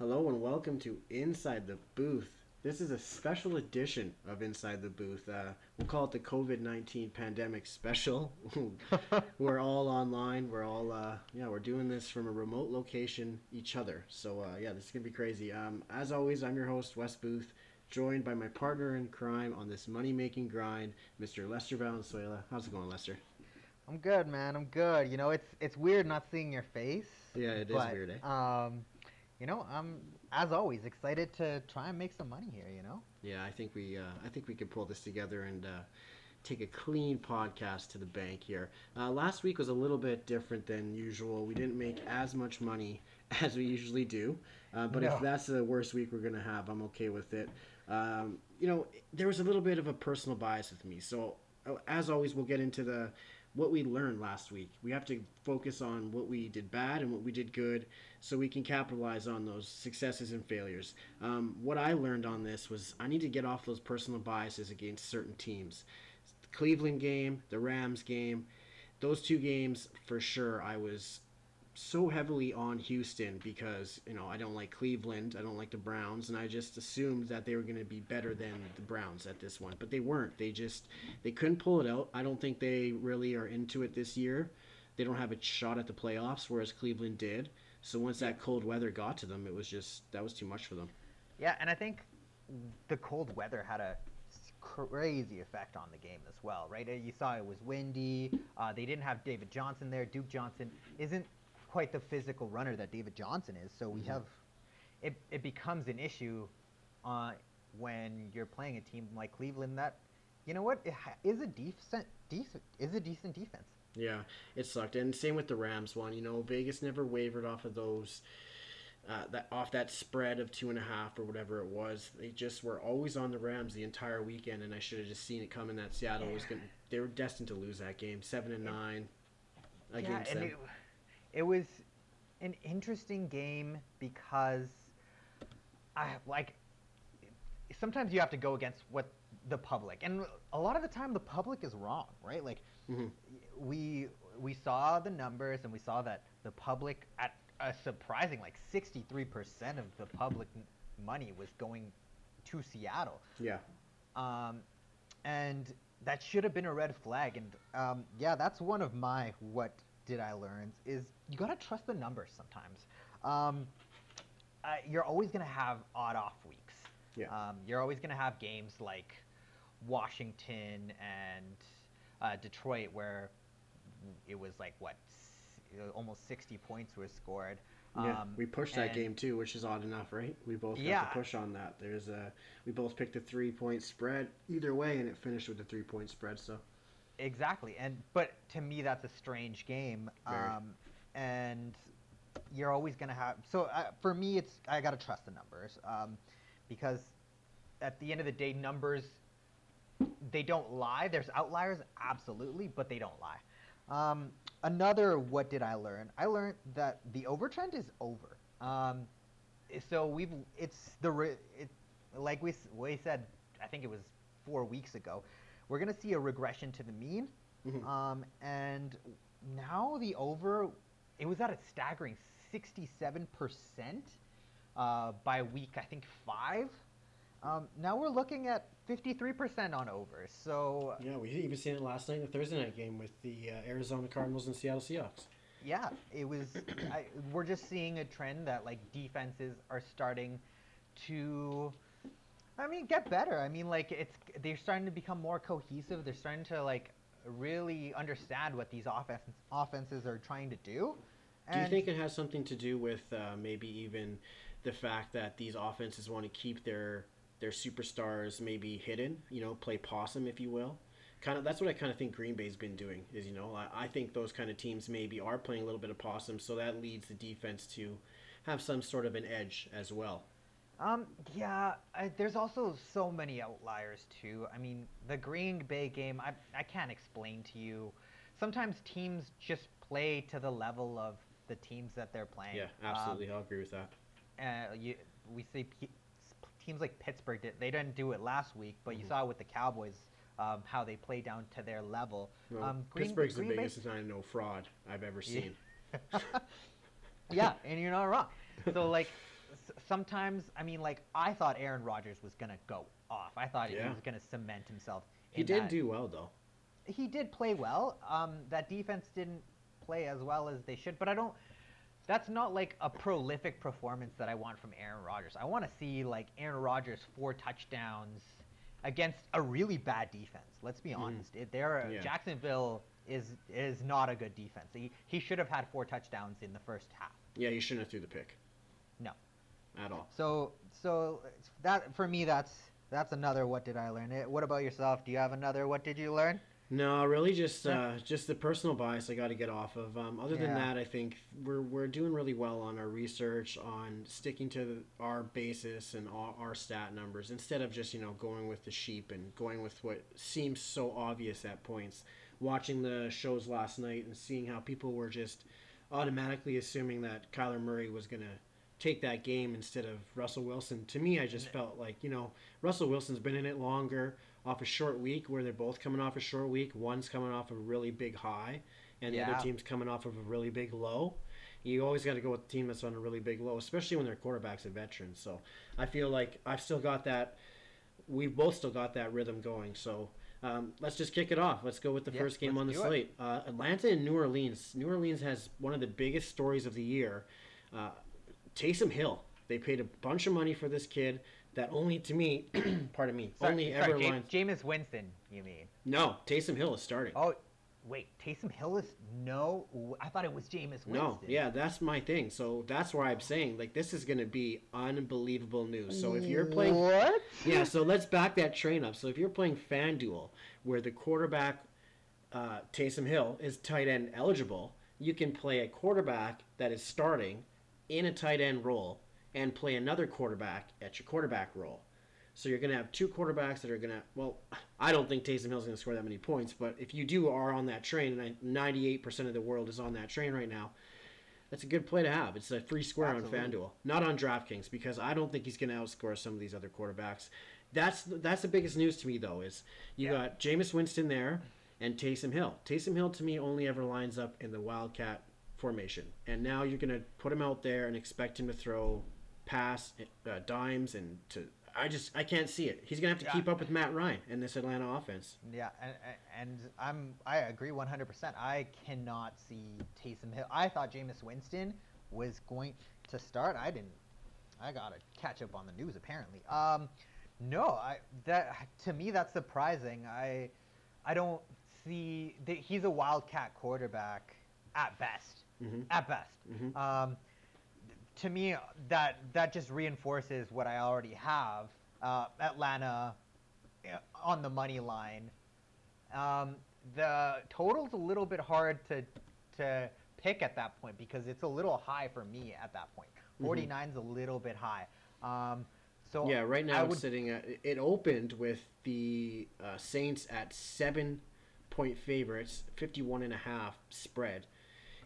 Hello and welcome to Inside the Booth. This is a special edition of Inside the Booth. Uh, we'll call it the COVID nineteen pandemic special. we're all online. We're all uh, yeah. We're doing this from a remote location, each other. So uh, yeah, this is gonna be crazy. Um, as always, I'm your host Wes Booth, joined by my partner in crime on this money making grind, Mr. Lester Valenzuela. How's it going, Lester? I'm good, man. I'm good. You know, it's it's weird not seeing your face. Yeah, it is but, weird. Eh? Um, you know, I'm as always excited to try and make some money here. You know. Yeah, I think we uh, I think we could pull this together and uh, take a clean podcast to the bank here. Uh, last week was a little bit different than usual. We didn't make as much money as we usually do, uh, but No. if that's the worst week we're gonna have, I'm okay with it. Um, you know, there was a little bit of a personal bias with me, so uh, as always, we'll get into the what we learned last week. We have to focus on what we did bad and what we did good, so we can capitalize on those successes and failures. Um, what I learned on this was I need to get off those personal biases against certain teams. The Cleveland game, the Rams game, those two games for sure. I was so heavily on Houston because you know I don't like Cleveland, I don't like the Browns, and I just assumed that they were going to be better than the Browns at this one, but they weren't. They just they couldn't pull it out. I don't think they really are into it this year. They don't have a shot at the playoffs, whereas Cleveland did. So once that cold weather got to them, it was just that was too much for them. Yeah, and I think the cold weather had a crazy effect on the game as well, right? You saw it was windy. Uh, they didn't have David Johnson there. Duke Johnson isn't quite the physical runner that David Johnson is. So we have it. It becomes an issue uh, when you're playing a team like Cleveland that, you know what, it ha- is a decent, decent, is a decent defense. Yeah, it sucked, and same with the Rams one. You know, Vegas never wavered off of those, uh, that off that spread of two and a half or whatever it was. They just were always on the Rams the entire weekend, and I should have just seen it coming. That Seattle was going, they were destined to lose that game, seven and nine, against and them. it, it was an interesting game because I like sometimes you have to go against what the public and a lot of the time the public is wrong right like Mhm. we we saw the numbers and we saw that the public at a surprising like 63% of the public money was going to Seattle yeah, um, and that should have been a red flag. And um, yeah, that's one of my what did I learn is you gotta trust the numbers sometimes. Um, uh, you're always gonna have odd off weeks. Yeah. Um, you're always gonna have games like Washington and uh, Detroit where it was like what s- almost 60 points were scored. yeah. Um, we pushed that and- game too, which is odd enough, right? We both got Yeah. the push on that. There's a we both picked a three point spread either way, and it finished with a three point spread. So Exactly, and but to me that's a strange game, Very. um, and you're always gonna have. So uh, for me, it's I gotta trust the numbers um, because at the end of the day, numbers they don't lie. There's outliers, absolutely, but they don't lie. Um, another, what did I learn? I learned that the overtrend is over. Um, so we've it's the re- it like we we said I think it was four weeks ago. We're gonna see a regression to the mean, Mhm. um, and now the over it was at a staggering 67 percent uh, by week I think five. Um, now we're looking at 53% on overs. So yeah, we even seen it last night in the Thursday night game with the uh, Arizona Cardinals and Seattle Seahawks. yeah, it was. I, we're just seeing a trend that like defenses are starting to, I mean, get better. I mean, like it's they're starting to become more cohesive. They're starting to like really understand what these offense, offenses are trying to do. Do you think it has something to do with uh, maybe even the fact that these offenses want to keep their their superstars maybe hidden? You know, play possum, if you will. Kind of that's what I kind of think Green Bay's been doing. Is you know I, I think those kind of teams maybe are playing a little bit of possum, so that leads the defense to have some sort of an edge as well. Um, yeah, I, there's also so many outliers too. I mean, the Green Bay game, I, I can't explain to you. Sometimes teams just play to the level of the teams that they're playing. Yeah, absolutely, I'll agree with that. Um, uh, you, we see P- s- teams like Pittsburgh did. They didn't do it last week, but Mm-hmm. you saw with the Cowboys um, how they play down to their level. Well, um, Green- Pittsburgh's Green the Bay- biggest nine no fraud I've ever seen. yeah, and you're not wrong. So like, sometimes, I mean, like I thought Aaron Rodgers was gonna go off. I thought Yeah. he was gonna cement himself. He did that. do well though. He did play well. Um, that defense didn't play as well as they should, but I don't. That's not like a prolific performance that I want from Aaron Rodgers. I want to see like Aaron Rodgers four touchdowns against a really bad defense. Let's be honest. It, they're Yeah. Jacksonville is is not a good defense. He, he should have had four touchdowns in the first half. Yeah, you shouldn't have threw the pick No. at all. So so that for me that's that's another what did I learn? Eh, What about yourself? Do you have another what did you learn? No, really, just uh, just the personal bias I got to get off of. Um, other than Yeah. that, I think we're we're doing really well on our research, on sticking to the, our basis and our, our stat numbers instead of just you know going with the sheep and going with what seems so obvious at points. Watching the shows last night and seeing how people were just automatically assuming that Kyler Murray was gonna take that game instead of Russell Wilson. To me, I just felt like you know Russell Wilson's been in it longer off a short week where they're both coming off a short week. One's coming off a really big high, and the other team's coming off of a really big low. You always got to go with the team that's on a really big low, especially when their quarterback's a veteran. So I feel like I've still got that. We've both still got that rhythm going. So um, let's just kick it off. Let's go with the Yeah, first game on the slate. Uh, Atlanta and New Orleans. New Orleans has one of the biggest stories of the year. Uh, Taysom Hill. They paid a bunch of money for this kid that only, to me, pardon me, Sorry, only sorry, ever Ja- lines. Jameis Winston, you mean? No, Taysom Hill is starting. Oh, wait, Taysom Hill is no. I thought it was Jameis Winston. No, yeah, that's my thing. So that's why I'm saying like this is going to be unbelievable news. So if you're playing, what? yeah, so let's back that train up. So if you're playing FanDuel, where the quarterback uh, Taysom Hill is tight end eligible, you can play a quarterback that is starting in a tight end role and play another quarterback at your quarterback role. So you're going to have two quarterbacks that are going to. Well, I don't think Taysom Hill's going to score that many points, but if you do are on that train, and 98% of the world is on that train right now, that's a good play to have. It's a free square Absolutely. on FanDuel, not on DraftKings, because I don't think he's going to outscore some of these other quarterbacks. That's that's the biggest news to me though is you Yeah. got Jameis Winston there and Taysom Hill. Taysom Hill to me only ever lines up in the Wildcat formation, and now you're going to put him out there and expect him to throw pass uh, dimes and to. I just I can't see it. He's gonna have to Yeah. keep up with Matt Ryan and this Atlanta offense. Yeah, and, and I'm I agree 100%. I cannot see Taysom Hill. I thought Jameis Winston was going to start. I didn't. I gotta catch up on the news apparently. Um, no, I that to me that's surprising. I I don't see that he's a wildcat quarterback at best. Mhm. At best. Mhm. Um, to me, that that just reinforces what I already have. Uh, Atlanta uh, on the money line. Um, the total's a little bit hard to to pick at that point because it's a little high for me at that point. Mhm. 49's a little bit high. Um, so yeah, right now I it's would- sitting at. It opened with the uh, Saints at seven point favorites, 51 and a half spread,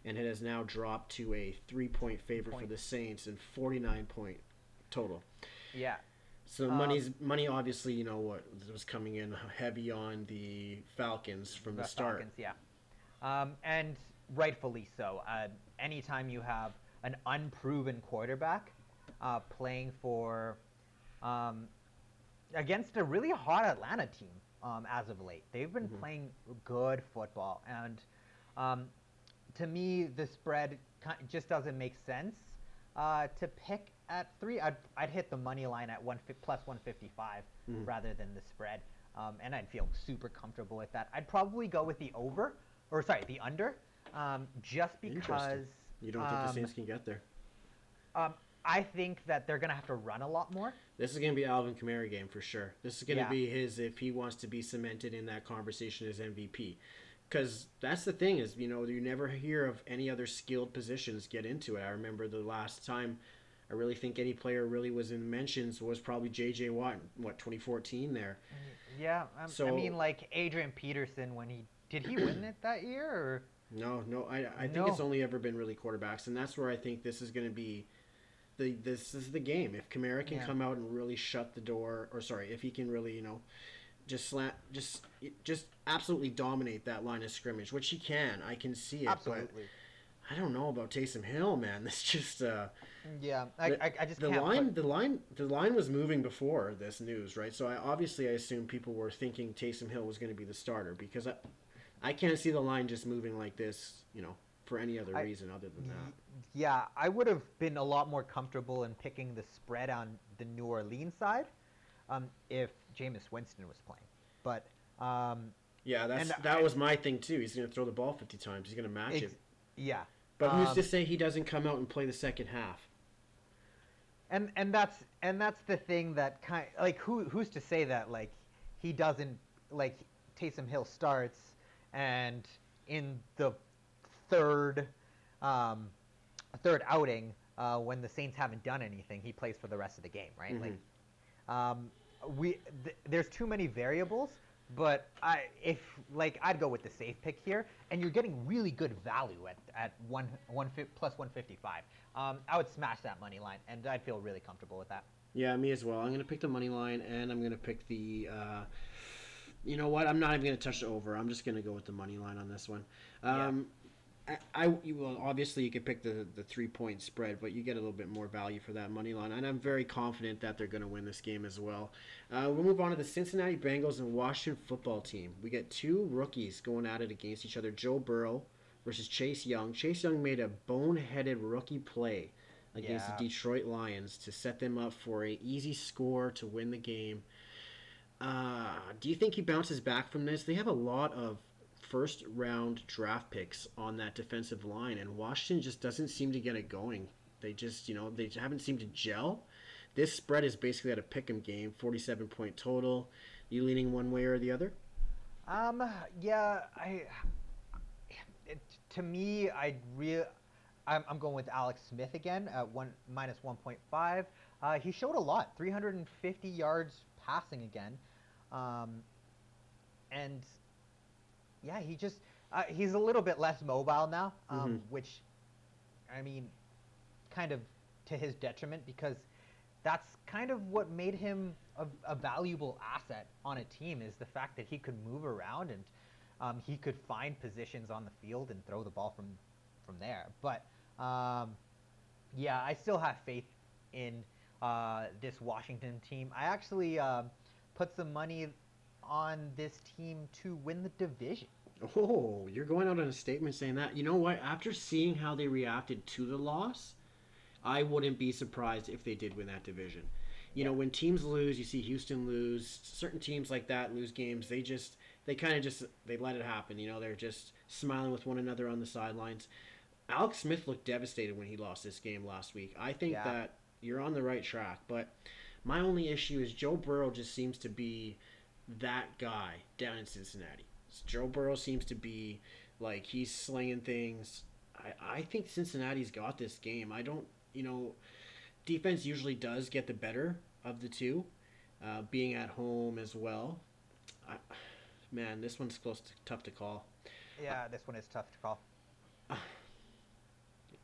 and it has now dropped to a three point favorite for the Saints and 49 point total. yeah, So Um, money's money. Obviously, you know what was coming in heavy on the Falcons from the, the start. Falcons, yeah, um, and rightfully so. Uh, anytime you have an unproven quarterback uh, playing for um, against a really hot Atlanta team um, as of late, they've been Mhm. playing good football, and um, to me, the spread just doesn't make sense uh, to pick at three. I'd, I'd hit the money line at one fi- plus 155 Mhm. rather than the spread, um, and I'd feel super comfortable with that. I'd probably go with the over, or sorry, the under, um, just because You don't think the um, Saints can get there? um, I think that they're gonna have to run a lot more. This is going to be Alvin Kamara game for sure. This is going to Yeah. be his if he wants to be cemented in that conversation as MVP. Because that's the thing is, you know, you never hear of any other skilled positions get into it. I remember the last time I really think any player really was in mentions was probably J.J. Watt, what, 2014 there. Yeah, um, I So- mean, like Adrian Peterson when he did he win it that year or No, no, I, I think No. it's only ever been really quarterbacks, and that's where I think this is going to be. The this is the game. If Kamara can Yeah. come out and really shut the door, or sorry, if he can really, you know, just slant, just just absolutely dominate that line of scrimmage, which he can. I can see it. absolutely. I don't know about Taysom Hill, man. This just uh, Yeah, I, the, I, I just the can't line put- the line the line was moving before this news, right? So I obviously I assume people were thinking Taysom Hill was going to be the starter because I I can't see the line just moving like this, you know, for any other I- reason other than that. Yeah, I would have been a lot more comfortable in picking the spread on the New Orleans side um, if Jameis Winston was playing. But um, Yeah, that's that I- was my thing too. He's going to throw the ball 50 times. He's going to match ex- it. yeah, But who's um, to say he doesn't come out and play the second half? and and that's and that's the thing that kind like who who's to say that like he doesn't like Taysom Hill starts and in the third um, third outing uh, when the Saints haven't done anything he plays for the rest of the game right like um, we th- there's too many variables but I if like I'd go with the safe pick here and you're getting really good value at at one one plus 155 um, I would smash that money line and I'd feel really comfortable with that Yeah, me as well. I'm going to pick the money line and I'm going to pick the uh, you know what? I'm not even going to touch the over. I'm just going to go with the money line on this one. Yeah. I, I you well obviously you could pick the the three point spread, but you get a little bit more value for that money line, and I'm very confident that they're going to win this game as well. Uh, we'll move on to the Cincinnati Bengals and Washington Football Team. We get two rookies going at it against each other: Joe Burrow versus Chase Young. Chase Young made a boneheaded rookie play against Yeah. the Detroit Lions to set them up for a easy score to win the game. Uh, do you think he bounces back from this? They have a lot of first round draft picks on that defensive line, and Washington just doesn't seem to get it going. They just, you know, they haven't seemed to gel. This spread is basically at a pick 'em game, 47 point total. You leaning one way or the other? Um, yeah, I. It, to me, I real. I'm, I'm going with Alex Smith again at one minus 1.5. Uh, he showed a lot, 350 yards passing again, um, and yeah, he just uh, he's a little bit less mobile now, um, Mhm. which I mean, kind of to his detriment because that's kind of what made him a, a valuable asset on a team is the fact that he could move around and um, he could find positions on the field and throw the ball from from there. But um, yeah, I still have faith in uh, this Washington team. I actually um, put some money on this team to win the division. Oh, you're going out on a statement saying that. You know what? After seeing how they reacted to the loss, I wouldn't be surprised if they did win that division. You know, when teams lose, you see Houston lose, certain teams like that lose games, they just they kind of just they let it happen, you know, they're just smiling with one another on the sidelines. Alex Smith looked devastated when he lost this game last week. I think Yeah. that you're on the right track, but my only issue is Joe Burrow just seems to be that guy down in Cincinnati. Joe Burrow seems to be like he's slinging things. I, I think Cincinnati's got this game. I don't, you know, defense usually does get the better of the two, uh, being at home as well. I, man, this one's close to tough to call. Yeah, this one is tough to call.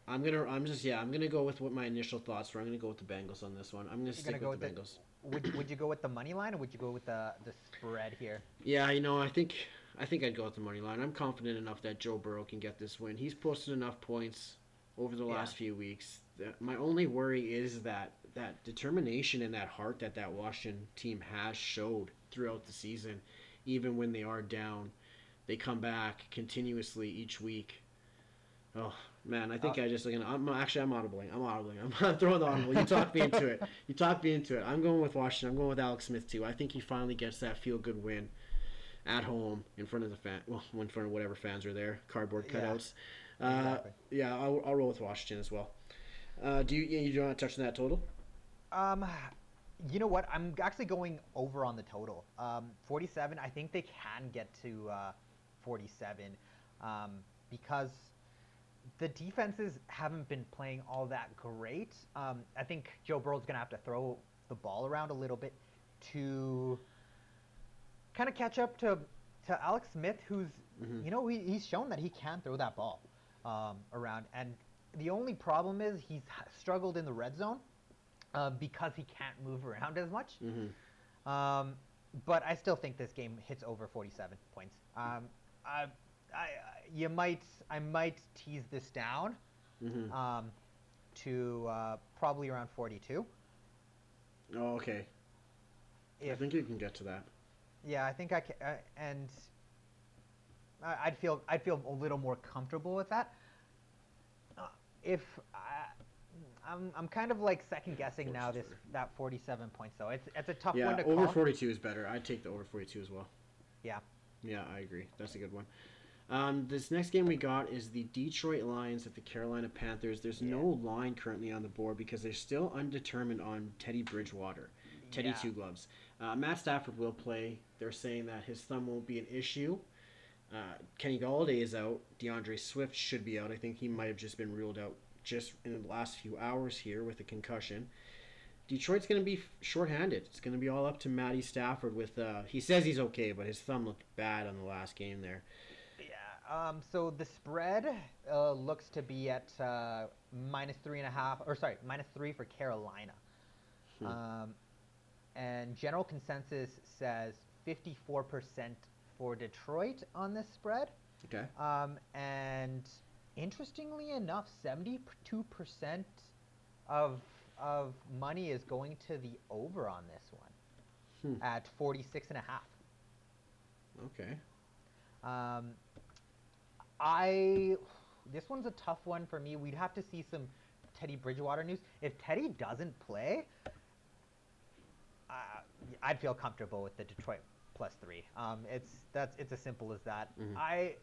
I'm gonna, I'm just, yeah, I'm gonna go with what my initial thoughts were. I'm gonna go with the Bengals on this one. I'm gonna You're stick gonna go with with the- Bengals. Would, would you go with the money line or would you go with the the spread here? Yeah, you know, I think I think I'd go with the money line. I'm confident enough that Joe Burrow can get this win. He's posted enough points over the Yeah. last few weeks. My only worry is that that determination and that heart that that Washington team has showed throughout the season, even when they are down, they come back continuously each week. Oh man, I think Uh, I just. I'm actually I'm audibling. I'm audibling. I'm, I'm throwing the audible. You talked me into it. You talked me into it. I'm going with Washington. I'm going with Alex Smith too. I think he finally gets that feel good win at home in front of the fan. Well, in front of whatever fans are there. Cardboard Yeah, cutouts. Uh, exactly. yeah, I'll, I'll roll with Washington as well. Uh, do you you don't want to touch on that total? Um, you know what? I'm actually going over on the total. Um, 47. I think they can get to uh, 47 um, because the defenses haven't been playing all that great. Um, I think Joe Burrow's gonna have to throw the ball around a little bit to kind of catch up to to Alex Smith, who's Mhm. you know he, he's shown that he can throw that ball um, around, and the only problem is he's struggled in the red zone uh, because he can't move around as much. Mm-hmm. Um, but I still think this game hits over 47 points. Um, I, I, you might I might tease this down Mm-hmm. um, to uh, probably around 42. Oh, okay. I think you can get to that. yeah, I think I can, uh, and I- I'd feel I'd feel a little more comfortable with that. Uh, if I, I'm I'm kind of like second guessing now this 47. that 47 points though. It's it's a tough yeah, one to over call. 42 is better. I'd take the over 42 as well. Yeah. Yeah, I agree. That's a good one. Um, this next game we got is the Detroit Lions at the Carolina Panthers. There's no line currently on the board because they're still undetermined on Teddy Bridgewater, Teddy Yeah. Two Gloves. Uh, Matt Stafford will play. They're saying that his thumb won't be an issue. Uh, Kenny Golladay is out. D'Andre Swift should be out. I think he might have just been ruled out just in the last few hours here with a concussion. Detroit's going to be shorthanded. It's going to be all up to Matty Stafford. With uh, he says he's okay, but his thumb looked bad on the last game there. Um, so the spread uh, looks to be at uh, minus three and a half, or sorry, minus three for Carolina. Hmm. Um, and general consensus says 54% for Detroit on this spread. Okay. Um, and interestingly enough, 72% of of money is going to the over on this one Hmm. at 46 and a half. Okay. Um, I this one's a tough one for me. We'd have to see some Teddy Bridgewater news. If Teddy doesn't play, uh, I'd feel comfortable with the Detroit plus three. Um, it's that's it's as simple as that. Mhm. I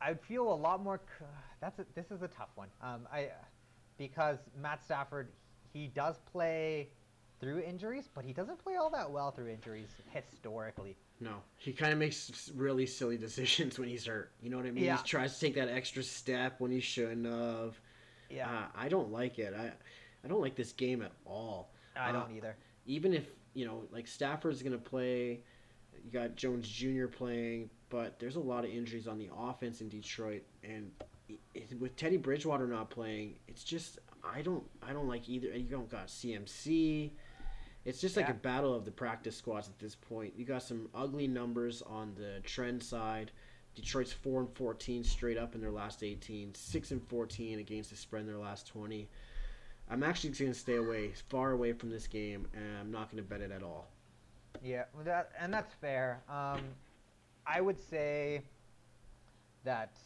I'd feel a lot more. c- That's a, this is a tough one. Um, I because Matt Stafford he does play through injuries, but he doesn't play all that well through injuries historically. No, he kind of makes really silly decisions when he's hurt. You know what I mean? Yeah. He tries to take that extra step when he shouldn't have. Yeah, Uh, I don't like it. I, I don't like this game at all. I uh, don't either. Even if you know, like Stafford's gonna play, you got Jones Jr. playing, but there's a lot of injuries on the offense in Detroit, and i- i- with Teddy Bridgewater not playing, it's just I don't I don't like either. You don't got CMC. It's just like Yeah. a battle of the practice squads at this point. You got some ugly numbers on the trend side. Detroit's four and fourteen straight up in their last 18, 6 and fourteen against the spread in their last twenty. I'm actually going to stay away, far away from this game, and I'm not going to bet it at all. Yeah, that and that's fair. Um, I would say that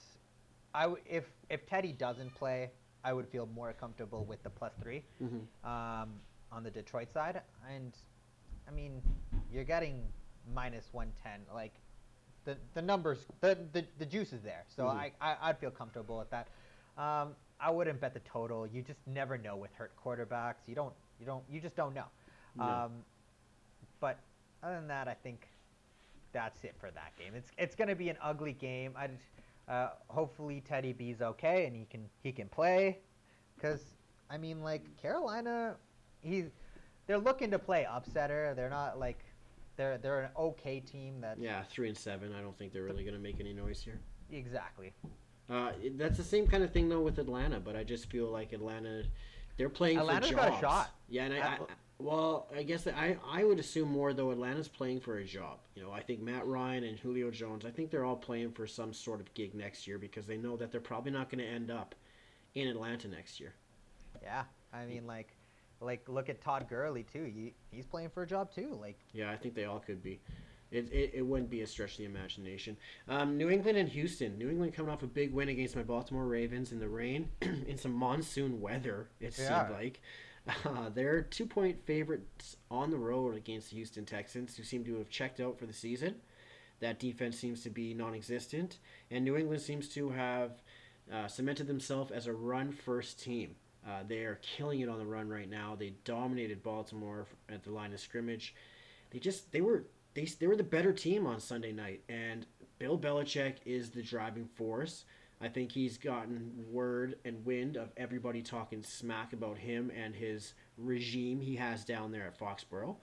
I w- if if Teddy doesn't play, I would feel more comfortable with the plus three Mm-hmm. um, on the Detroit side. And I mean, you're getting minus one ten. Like the the numbers, the the, the juice is there. So Mhm. I, I I'd feel comfortable with that. Um, I wouldn't bet the total. You just never know with hurt quarterbacks. You don't you don't you just don't know. Yeah. Um, but other than that, I think that's it for that game. It's it's going to be an ugly game. I uh, hopefully Teddy B's okay and he can he can play, because I mean like Carolina, he's they're looking to play upsetter. They're not like they're they're an okay team that Yeah, three and seven. I don't think they're really going to make any noise here. exactly. Uh, that's the same kind of thing though with Atlanta, but I just feel like Atlanta, they're playing Atlanta's for got a shot. Yeah, and I, I, well, I guess that I I would assume more though Atlanta's playing for a job. You know, I think Matt Ryan and Julio Jones, I think they're all playing for some sort of gig next year because they know that they're probably not going to end up in Atlanta next year. Yeah, I mean like like look at Todd Gurley too. He, he's playing for a job too. Like Yeah, I think they all could be. It, it, it wouldn't be a stretch of the imagination. Um, New England and Houston. New England coming off a big win against my Baltimore Ravens in the rain, in some monsoon weather, it Yeah. seemed like. Uh, they're two point favorites on the road against the Houston Texans, who seem to have checked out for the season. That defense seems to be non existent. And New England seems to have uh, cemented themselves as a run first team. Uh, they are killing it on the run right now. They dominated Baltimore at the line of scrimmage. They just they were they, they were the better team on Sunday night, and Bill Belichick is the driving force. I think he's gotten word and wind of everybody talking smack about him and his regime he has down there at Foxborough,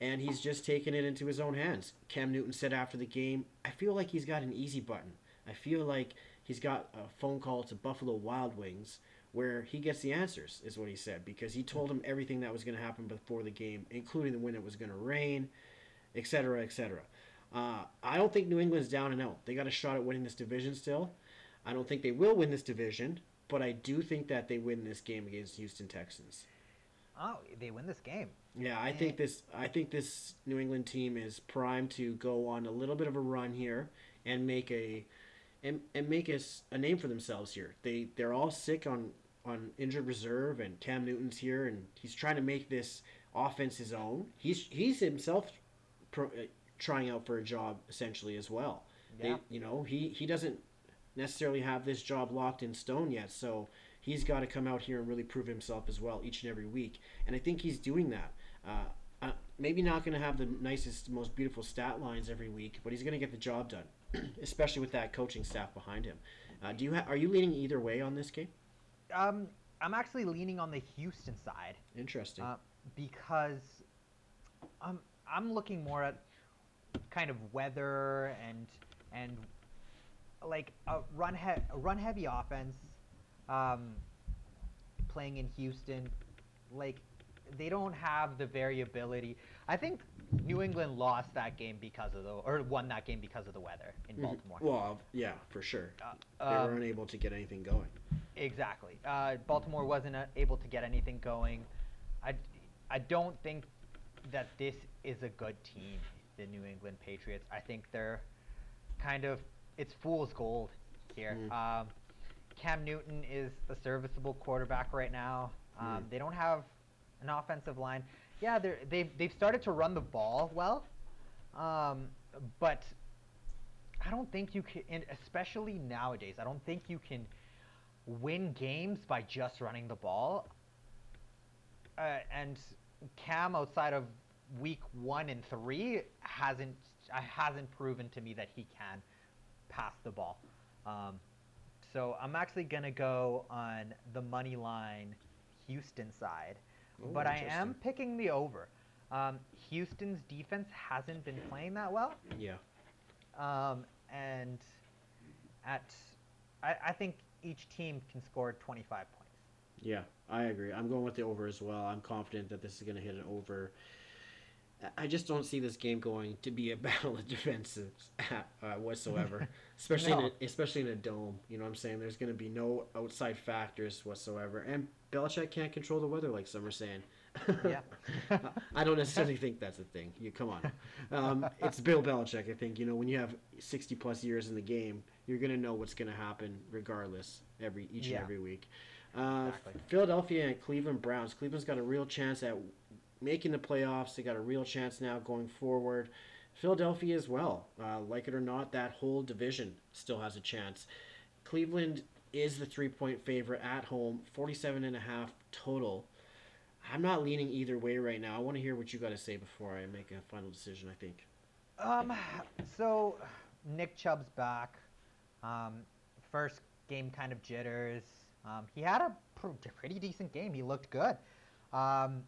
and he's just taken it into his own hands. Cam Newton said after the game, "I feel like he's got an easy button. I feel like he's got a phone call to Buffalo Wild Wings." Where he gets the answers is what he said because he told him everything that was going to happen before the game, including the when it was going to rain, etc., etc. Uh, I don't think New England's down and out. They got a shot at winning this division still. I don't think they will win this division, but I do think that they win this game against Houston Texans. Oh, they win this game. Yeah, I think this. I think this New England team is primed to go on a little bit of a run here and make a, and, and make us a name for themselves here. They they're all sick on on injured reserve, and Cam Newton's here, and he's trying to make this offense his own. He's he's himself pro, uh, trying out for a job essentially as well. Yeah. They, you know, he he doesn't necessarily have this job locked in stone yet, so he's got to come out here and really prove himself as well each and every week. And I think he's doing that. Uh, uh, maybe not going to have the nicest, most beautiful stat lines every week, but he's going to get the job done, especially with that coaching staff behind him. Uh, do you ha- are you leaning either way on this game? Um, I'm actually leaning on the Houston side Interesting. uh, because I'm I'm looking more at kind of weather and and like a run he- a run heavy offense um, playing in Houston like they don't have the variability. I think New England lost that game because of the or won that game because of the weather in Mhm. Baltimore. Well, yeah, for sure. Uh, They were um, unable to get anything going. Exactly. Uh, Baltimore wasn't uh, able to get anything going. I, I don't think that this is a good team, the New England Patriots. I think they're kind of it's fool's gold here. Mm. Um, Cam Newton is a serviceable quarterback right now. Um, Mm. They don't have an offensive line. Yeah, they're, they've they've started to run the ball well, um, but I don't think you can, especially nowadays. I don't think you can win games by just running the ball. Uh, and Cam, outside of week one and three, hasn't uh, hasn't proven to me that he can pass the ball. Um, so I'm actually gonna go on the money line, Houston side, Oh, but I am picking the over. Um, Houston's defense hasn't been playing that well Yeah. um, and at I, I think each team can score 25 points. Yeah, I agree. I'm going with the over as well. I'm confident that this is going to hit an over. I- just don't see this game going to be a battle of defenses uh, whatsoever, especially in a, especially in a dome. You know what I'm saying? There's going to be no outside factors whatsoever, and Belichick can't control the weather like some are saying. Yeah. I don't necessarily think that's a thing. You come on, um, it's Bill Belichick. I think you know when you have 60 plus years in the game, you're going to know what's going to happen regardless every each Yeah. and every week. Uh, Exactly. Philadelphia and Cleveland Browns. Cleveland's got a real chance at making the playoffs. They got a real chance now going forward. Philadelphia as well. Uh, like it or not, that whole division still has a chance. Cleveland is the three point favorite at home, 47 and a half total. I'm not leaning either way right now. I want to hear what you got to say before I make a final decision, I think. Um, so Nick Chubb's back. Um, first game kind of jitters. Um, he had a pr- pretty decent game. He looked good. Um,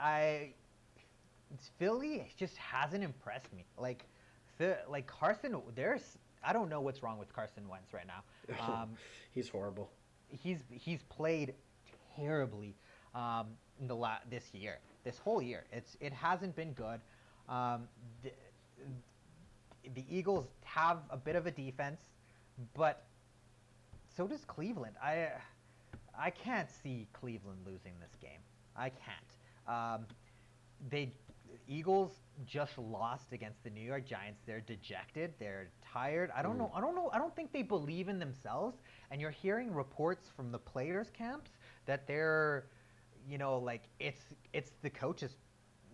I Philly just hasn't impressed me. Like, the, like Carson, there's I don't know what's wrong with Carson Wentz right now. Um, He's horrible. he's he's played terribly um, in the la- this year, this whole year. It's it hasn't been good. Um, the, the Eagles have a bit of a defense, but so does Cleveland. I I can't see Cleveland losing this game. I can't. Um, they Eagles just lost against the New York Giants. They're dejected. They're tired. I don't Mm. know. I don't know. I don't think they believe in themselves. And you're hearing reports from the players' camps that they're, you know, like it's it's the coaches.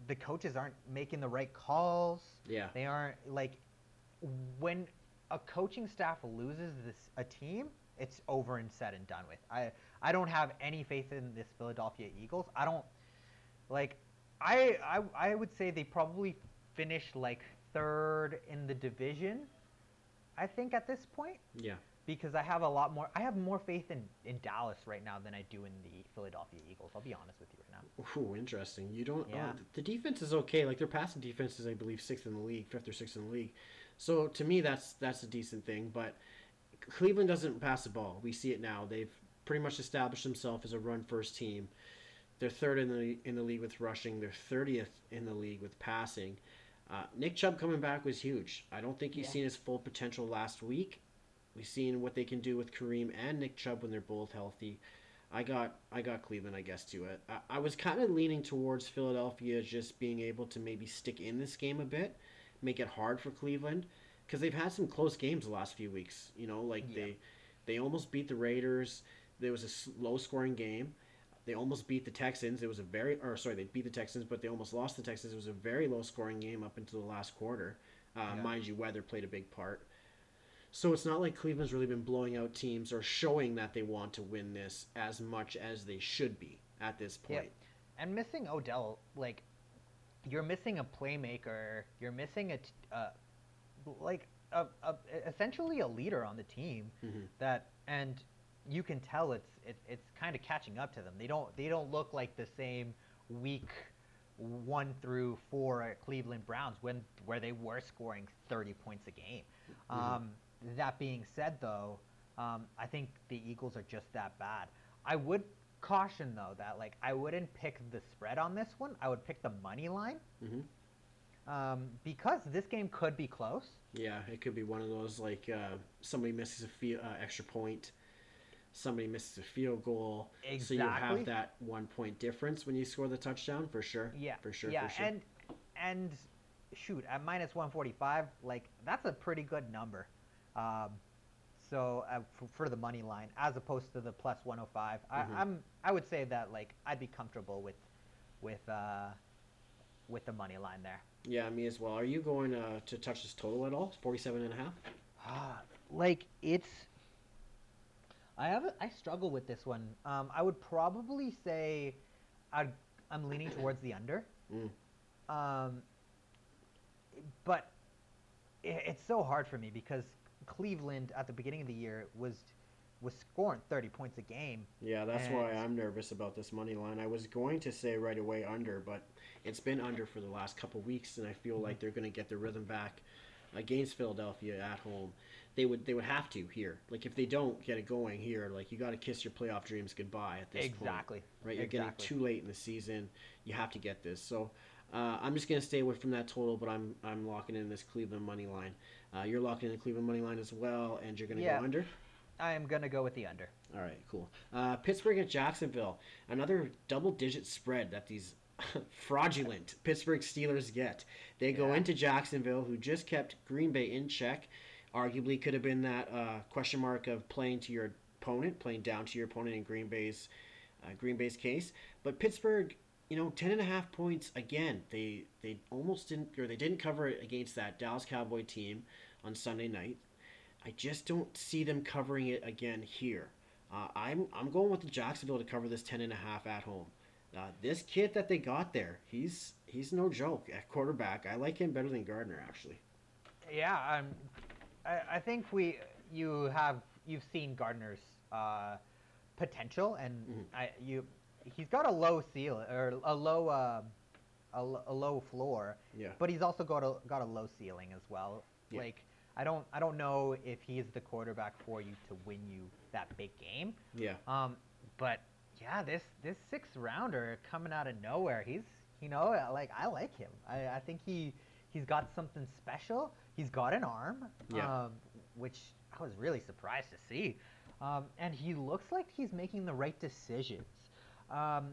The coaches aren't making the right calls. Yeah. They aren't like when a coaching staff loses this a team, it's over and said and done with. I I don't have any faith in this Philadelphia Eagles. I don't like I I I would say they probably finish like third in the division. I think at this point Yeah. because I have a lot more I have more faith in in Dallas right now than I do in the Philadelphia Eagles. I'll be honest with you right now. Ooh, interesting. You don't. Oh, yeah. Oh, the defense is okay. Like their passing defense is, I believe, sixth in the league, fifth or sixth in the league. So to me, that's that's a decent thing. But Cleveland doesn't pass the ball. We see it now. They've pretty much established themselves as a run first team. They're third in the in the league with rushing. They're thirtieth in the league with passing. Uh, Nick Chubb coming back was huge. I don't think he's Yeah. seen his full potential last week. We've seen what they can do with Kareem and Nick Chubb when they're both healthy. I got I got Cleveland, I guess, to it. I, I was kind of leaning towards Philadelphia just being able to maybe stick in this game a bit, make it hard for Cleveland, because they've had some close games the last few weeks. You know, like Yeah. they they almost beat the Raiders. There was a low scoring game. They almost beat the Texans. It was a very, or sorry, they beat the Texans, but they almost lost the Texans. It was a very low scoring game up until the last quarter. Uh, Yeah. Mind you, weather played a big part. So it's not like Cleveland's really been blowing out teams or showing that they want to win this as much as they should be at this point. Yeah. And missing Odell, like, you're missing a playmaker. You're missing a, t- uh, like, a, a, essentially a leader on the team. Mhm. That and you can tell it's it, it's kind of catching up to them. They don't they don't look like the same week one through four at Cleveland Browns when where they were scoring 30 points a game. Mhm. Um, that being said, though, um, I think the Eagles are just that bad. I would caution though that like I wouldn't pick the spread on this one. I would pick the money line Mhm. um, because this game could be close. Yeah, it could be one of those like uh, somebody misses a fie- uh, extra point, somebody misses a field goal, so you have that one point difference when you score the touchdown for sure. Yeah, for sure. Yeah, for sure. and and shoot at minus one forty five, like that's a pretty good number. Um, so uh, for, for the money line, as opposed to the plus one hundred five, Mhm. I'm I would say that like I'd be comfortable with with uh, with the money line there. yeah, me as well. Are you going uh, to touch this total at all? 47 and a half? like it's I have a, I struggle with this one. Um, I would probably say I'd, I'm leaning towards the under. Mm. Um, but it, it's so hard for me because Cleveland at the beginning of the year was was scoring 30 points a game. Yeah, that's why I'm nervous about this money line. I was going to say right away under, but it's been under for the last couple weeks, and I feel Mm-hmm. like they're going to get their rhythm back against Philadelphia at home. They would they would have to here. Like if they don't get it going here, like you got to kiss your playoff dreams goodbye at this point. exactly. Right, you're exactly. getting too late in the season. You have to get this. So uh, I'm just gonna stay away from that total, but I'm I'm locking in this Cleveland money line. Uh, you're locking in the Cleveland money line as well, and you're gonna Yeah. go under. I am gonna go with the under. All right, cool. Uh, Pittsburgh at Jacksonville, another double-digit spread that these fraudulent Pittsburgh Steelers get. They go into Jacksonville, who just kept Green Bay in check. Arguably, could have been that uh, question mark of playing to your opponent, playing down to your opponent in Green Bay's uh, Green Bay's case. But Pittsburgh, you know, ten and a half points again. They they almost didn't, or they didn't cover it against that Dallas Cowboy team on Sunday night. I just don't see them covering it again here. Uh, I'm I'm going with the Jacksonville to cover this ten and a half at home. Uh, this kid that they got there, he's he's no joke at quarterback. I like him better than Gardner actually. Yeah, um, I, I think we you have you've seen Gardner's uh, potential, and Mhm. I you he's got a low ceiling or a low uh, a, a low floor, Yeah. but he's also got a got a low ceiling as well. Yeah. Like I don't I don't know if he's the quarterback for you to win you that big game. Yeah. Um, but yeah, this this sixth rounder coming out of nowhere, he's you know like I like him. I, I think he he's got something special. He's got an arm, Yeah. um, which I was really surprised to see. Um, and he looks like he's making the right decisions. Um,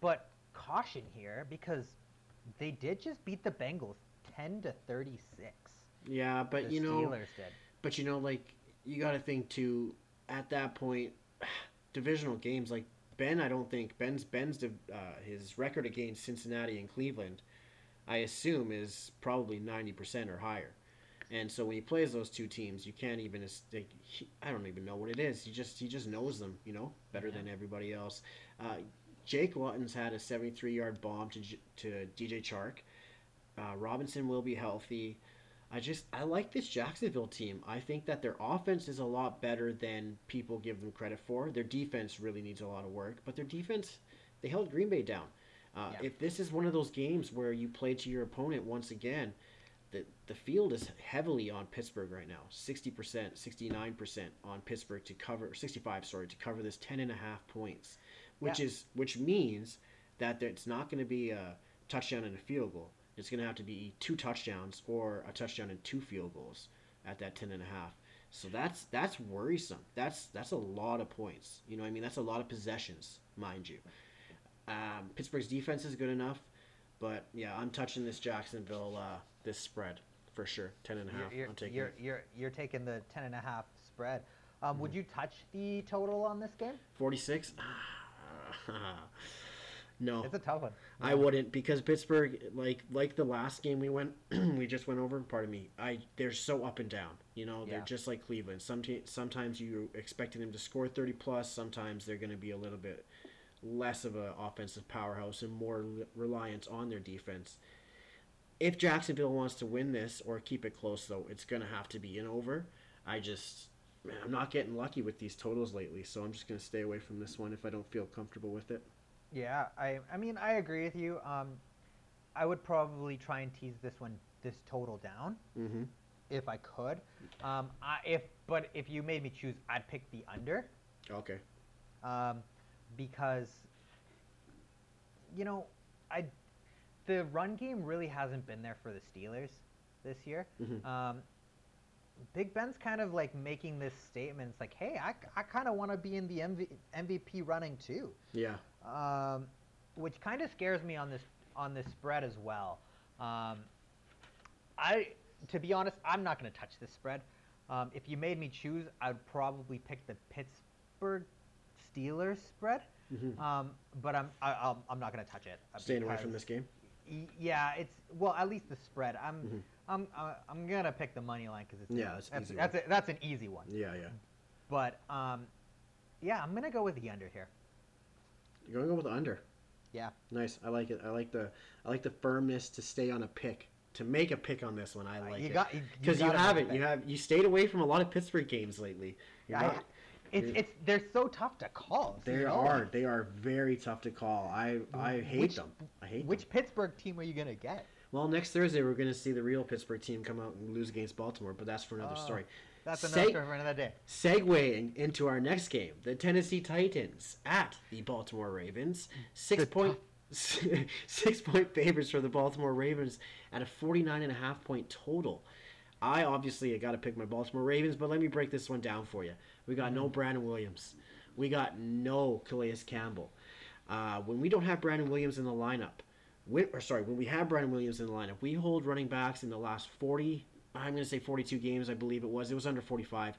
but caution here because they did just beat the Bengals ten to thirty six. Yeah, but the you know, Steelers did. but you know, like you got to think too. At that point, divisional games like Ben, I don't think Ben's Ben's uh, his record against Cincinnati and Cleveland, I assume is probably ninety percent or higher. And so when he plays those two teams, you can't even like, he, I don't even know what it is. He just he just knows them, you know, better Yeah. than everybody else. Uh, Jake Luton's had a 73 yard bomb to to DJ Chark. Uh, Robinson will be healthy. I just I like this Jacksonville team. I think that their offense is a lot better than people give them credit for. Their defense really needs a lot of work, but their defense they held Green Bay down. Uh, Yeah. If this is one of those games where you play to your opponent once again, the the field is heavily on Pittsburgh right now. 60%, 69% on Pittsburgh to cover 65, sorry, to cover this 10 and a half points, which Yeah. is which means that it's not going to be a touchdown and a field goal. It's going to have to be two touchdowns or a touchdown and two field goals at that ten and a half. So that's that's worrisome. That's that's a lot of points. You know, what I mean, that's a lot of possessions, mind you. Um, Pittsburgh's defense is good enough, but yeah, I'm touching this Jacksonville uh, this spread for sure. Ten and a half. You're, you're, I'm taking. you're, you're, you're taking the 10 and a half spread. Um, Would you touch the total on this game? 46? no. It's a tough one. I wouldn't because Pittsburgh, like like the last game we went, we just went over. Pardon me. I they're so up and down. You know, they're just like Cleveland. Sometimes sometimes you expecting them to score thirty plus. Sometimes they're going to be a little bit less of an offensive powerhouse and more reliance on their defense. If Jacksonville wants to win this or keep it close, though, it's going to have to be an over. I just, man, I'm not getting lucky with these totals lately, so I'm just going to stay away from this one if I don't feel comfortable with it. Yeah, I, I mean, I agree with you. Um, I would probably try and tease this one, this total down, Mm-hmm. if I could. Um, I, if but if you made me choose, I'd pick the under, Okay. um, because you know, I the run game really hasn't been there for the Steelers this year. Mhm. Um, Big Ben's kind of like making this statement. It's like, hey, I, I kind of want to be in the MV, MVP running too. Yeah. um, which kind of scares me on this on this spread as well. Um, I, to be honest, I'm not going to touch this spread. Um, if you made me choose, I'd probably pick the Pittsburgh Steelers spread. Mhm. Um, but I'm I, I'm, I'm not going to touch it. uh, Staying away from this game. Yeah, it's well at least the spread. I'm Mhm. I'm uh, I'm gonna pick the money line because it's Yeah, that's easy that's, a, that's an easy one. Yeah, yeah. But um, yeah, I'm gonna go with the under here. You're gonna go with the under. Yeah. Nice. I like it. I like the I like the firmness to stay on a pick. To make a pick on this one, I like you it. got you, because you, haven't. You have you stayed away from a lot of Pittsburgh games lately. You're I, not- it's it's they're so tough to call. they you know? are they are very tough to call. I I hate Which- them. I hate Which them. Pittsburgh team are you gonna get? Well, next Thursday we're gonna see the real Pittsburgh team come out and lose against Baltimore, but that's for another Oh, story. That's another story for another day. Segueing into our next game, the Tennessee Titans at the Baltimore Ravens. Six The point six point favorites for the Baltimore Ravens at a 49 and a half point total. I obviously got to pick my Baltimore Ravens, but let me break this one down for you. We got no Brandon Williams. We got no Calais Campbell. Uh, when we don't have Brandon Williams in the lineup, or sorry, when we have Brandon Williams in the lineup, we hold running backs in the last 40, I'm going to say 42 games, I believe it was. It was under 45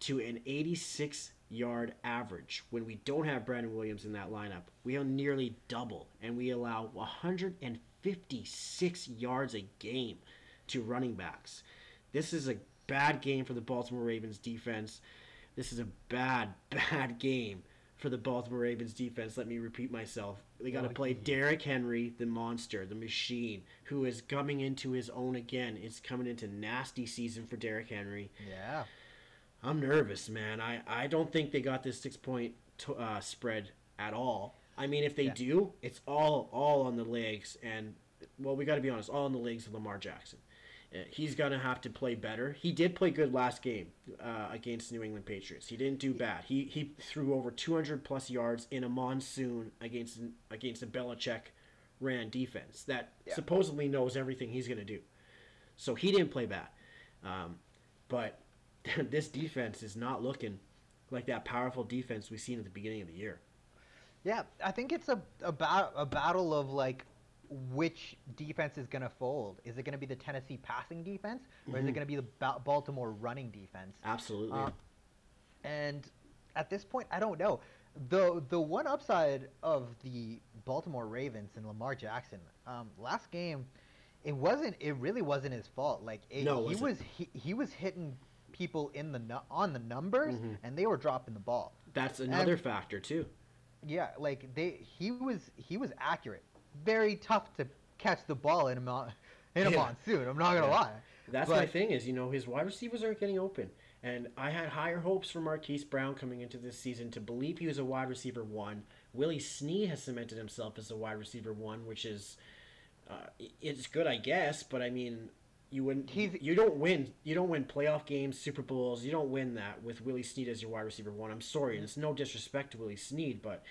to an 86 yard average. When we don't have Brandon Williams in that lineup, we nearly double, and we allow 156 yards a game to running backs. This is a bad game for the Baltimore Ravens defense. This is a bad, bad game for the Baltimore Ravens defense. Let me repeat myself. They got to Oh, play. Derrick Henry, the monster, the machine, who is coming into his own again. It's coming into nasty season for Derrick Henry. Yeah. I'm nervous, man. I, I don't think they got this six point uh, spread at all. I mean, if they Yeah. do, it's all all on the legs, and well, we got to be honest, all on the legs of Lamar Jackson. He's gonna have to play better. He did play good last game uh, against New England Patriots. He didn't do bad. He he threw over 200 plus yards in a monsoon against against a Belichick ran defense that Yeah. supposedly knows everything he's gonna do. So he didn't play bad. Um, but this defense is not looking like that powerful defense we've seen at the beginning of the year. Yeah, I think it's a a, ba- a battle of like which defense is gonna fold. Is it gonna be the Tennessee passing defense, or is Mhm. it gonna be the ba- Baltimore running defense? Absolutely. Uh, and at this point, I don't know. The the one upside of the Baltimore Ravens and Lamar Jackson, um, last game, it wasn't. It really wasn't his fault. Like it, No, he wasn't. was he, he was hitting people in the nu- on the numbers, Mhm. and they were dropping the ball. That's another factor too. Yeah, like they he was he was accurate. Very tough to catch the ball in a mon- in a Yeah. monsoon. I'm not gonna Yeah. lie. That's But- my thing is, you know, his wide receivers aren't getting open. And I had higher hopes for Marquise Brown coming into this season to believe he was a wide receiver one. Willie Snead has cemented himself as a wide receiver one, which is uh, it's good, I guess. But I mean, you wouldn't. He's- you don't win. You don't win playoff games, Super Bowls. You don't win that with Willie Snead as your wide receiver one. I'm sorry, and it's no disrespect to Willie Snead, but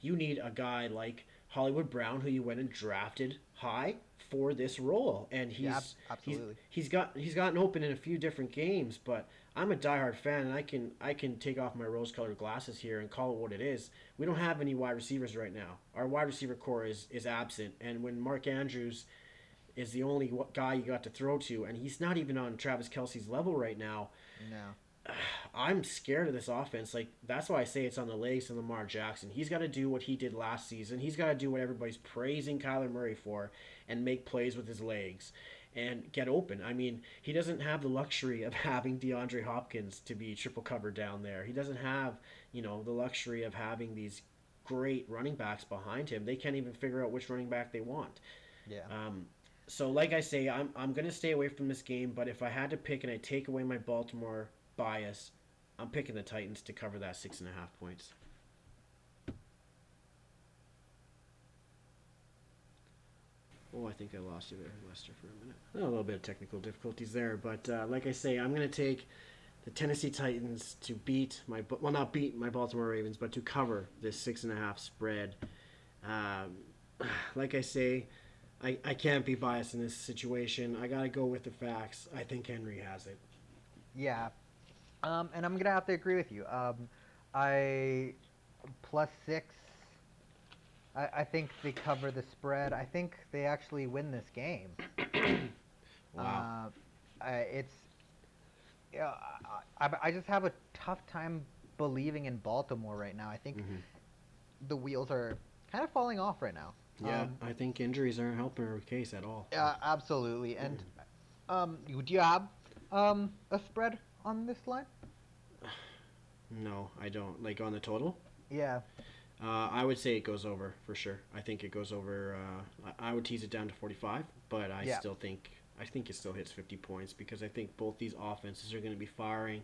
you need a guy like Hollywood Brown, who you went and drafted high for this role, and he's Yeah, ab- he's he's got he's gotten open in a few different games. But I'm a diehard fan, and I can I can take off my rose-colored glasses here and call it what it is. We don't have any wide receivers right now. Our wide receiver core is is absent, and when Mark Andrews is the only guy you got to throw to, and he's not even on Travis Kelce's level right now. No. I'm scared of this offense. Like that's why I say it's on the legs of Lamar Jackson. He's got to do what he did last season. He's got to do what everybody's praising Kyler Murray for, and make plays with his legs, and get open. I mean, he doesn't have the luxury of having DeAndre Hopkins to be triple covered down there. He doesn't have, you know, the luxury of having these great running backs behind him. They can't even figure out which running back they want. Yeah. Um, so, like I say, I'm, I'm going to stay away from this game, but if I had to pick and I take away my Baltimore bias, I'm picking the Titans to cover that six and a half points. Oh, I think I lost you there, Lester, for a minute. Oh, a little bit of technical difficulties there, but uh, like I say, I'm going to take the Tennessee Titans to beat my well, not beat my Baltimore Ravens, but to cover this six and a half spread. Um, like I say, I, I can't be biased in this situation. I got to go with the facts. I think Henry has it. Yeah. Um, and I'm gonna have to agree with you. Um, I plus six. I, I think they cover the spread. I think they actually win this game. Wow. Uh, I, it's. Yeah, I, I, I just have a tough time believing in Baltimore right now. I think Mhm. the wheels are kind of falling off right now. Yeah, Um, I think injuries aren't helping her case at all. Yeah, absolutely. And um, you- do you have um a spread on this line? No, I don't. Like on the total, Yeah. uh, I would say it goes over for sure. I think it goes over. Uh, I would tease it down to 45, but I Yeah. still think I think it still hits 50 points because I think both these offenses are going to be firing.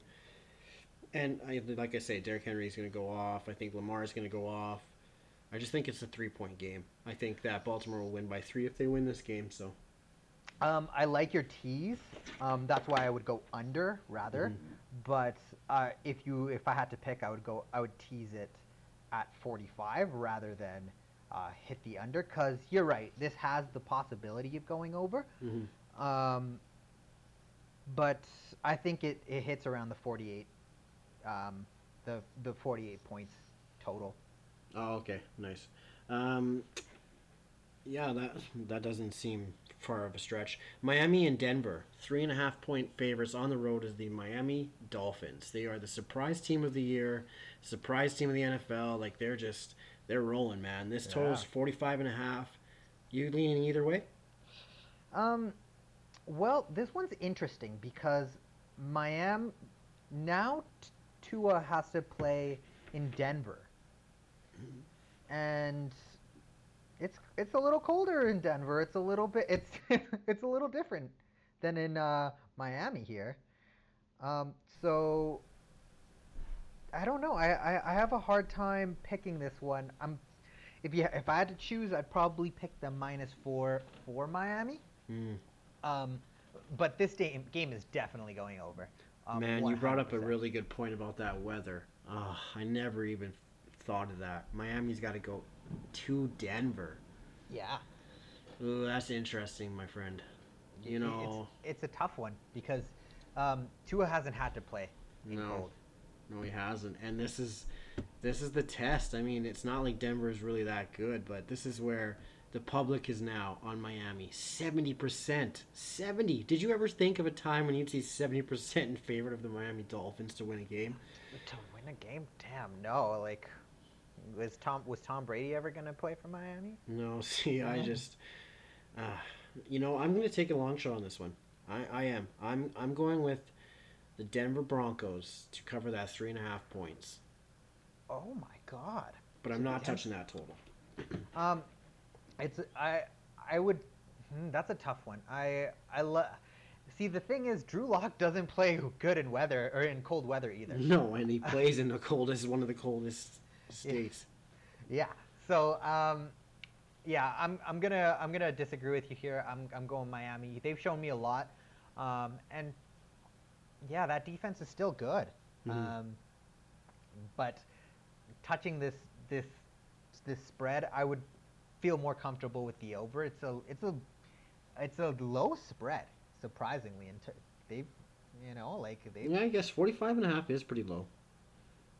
And I, like I say, Derrick Henry is going to go off. I think Lamar is going to go off. I just think it's a three point game. I think that Baltimore will win by three if they win this game. So Um, I like your tease. Um, that's why I would go under rather. But uh, if you if I had to pick, I would go. I would tease it at 45 rather than uh, hit the under. Cause you're right. This has the possibility of going over. Mhm. Um, but I think it, it hits around the 48. Um, the the 48 points total. Oh, okay, nice. Um, yeah, that that doesn't seem far of a stretch. Miami and Denver, three and a half point favorites on the road is the Miami Dolphins. They are the surprise team of the year, surprise team of the NFL. Like they're just they're rolling, man. This total's Yeah. 45 and a half. You leaning either way? Um, well, this one's interesting because Miami now Tua has to play in Denver, and it's it's a little colder in Denver. It's a little bit it's it's a little different than in uh, Miami here. Um, so I don't know. I, I, I have a hard time picking this one. I'm if you if I had to choose, I'd probably pick the minus four for Miami. Mm. Um, but this game game is definitely going over. Um, Man, you brought up a really good point about that weather. Oh, I never even thought of that. Miami's got to go to Denver. yeah. Ooh, that's interesting, my friend. You know, it's, it's a tough one because um, Tua hasn't had to play in No. cold. no, he hasn't. And this is this is the test. I mean, it's not like Denver is really that good, but this is where the public is now on Miami. Seventy percent, seventy. Did you ever think of a time when you'd see seventy percent in favor of the Miami Dolphins to win a game? To win a game, damn no. Like, was Tom was Tom Brady ever gonna play for Miami? No, see, I just, uh, you know, I'm going to take a long shot on this one. I, I am. I'm, I'm going with the Denver Broncos to cover that three and a half points. Oh my God. But I'm not touching that total. Um, it's I I would. hmm, That's a tough one. I I love. See, the thing is, Drew Lock doesn't play good in weather or in cold weather either. No, and he plays in the coldest, one of the coldest states. Yeah. So, um, yeah, I'm, I'm gonna I'm gonna disagree with you here. I'm I'm going Miami. They've shown me a lot, um, and yeah, that defense is still good. Mhm. Um, but touching this this this spread, I would feel more comfortable with the over. It's a it's a it's a low spread, surprisingly. And they've, you know, like they. Yeah, I guess 45 and a half is pretty low.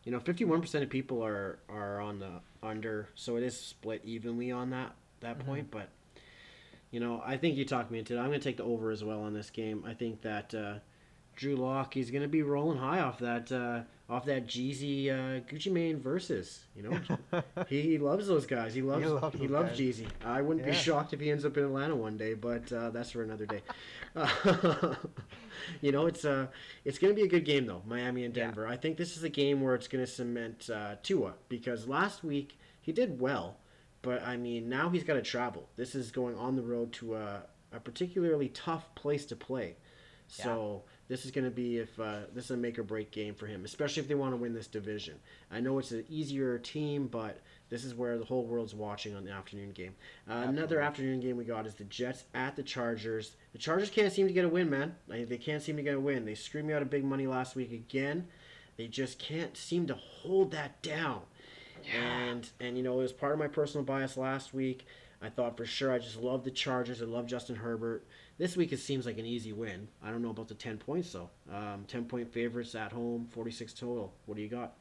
You know, 51% of people are are on the under, so it is split evenly on that that Mhm. point. But you know, I think you talked me into it. I'm going to take the over as well on this game. I think that uh, Drew Lock he's going to be rolling high off that uh, off that Jeezy uh, Gucci Mane versus. You know, he, he loves those guys. He loves he loves loves. Jeezy. I wouldn't be shocked if he ends up in Atlanta one day, but uh, that's for another day. you know, it's uh, it's going to be a good game though, Miami and Yeah. Denver. I think this is a game where it's going to cement uh, Tua because last week he did well, but I mean now he's got to travel. This is going on the road to a, a particularly tough place to play. So this is going to be if uh, this is a make or break game for him, especially if they want to win this division. I know it's an easier team, but this is where the whole world's watching on the afternoon game. Uh, another afternoon game we got is the Jets at the Chargers. The Chargers can't seem to get a win, man. Like, they can't seem to get a win. They screwed me out of big money last week again. They just can't seem to hold that down. Yeah. And and you know it was part of my personal bias last week. I thought for sure I just love the Chargers. I love Justin Herbert. This week it seems like an easy win. I don't know about the ten points though. Um, ten point favorites at home, forty six total. What do you got?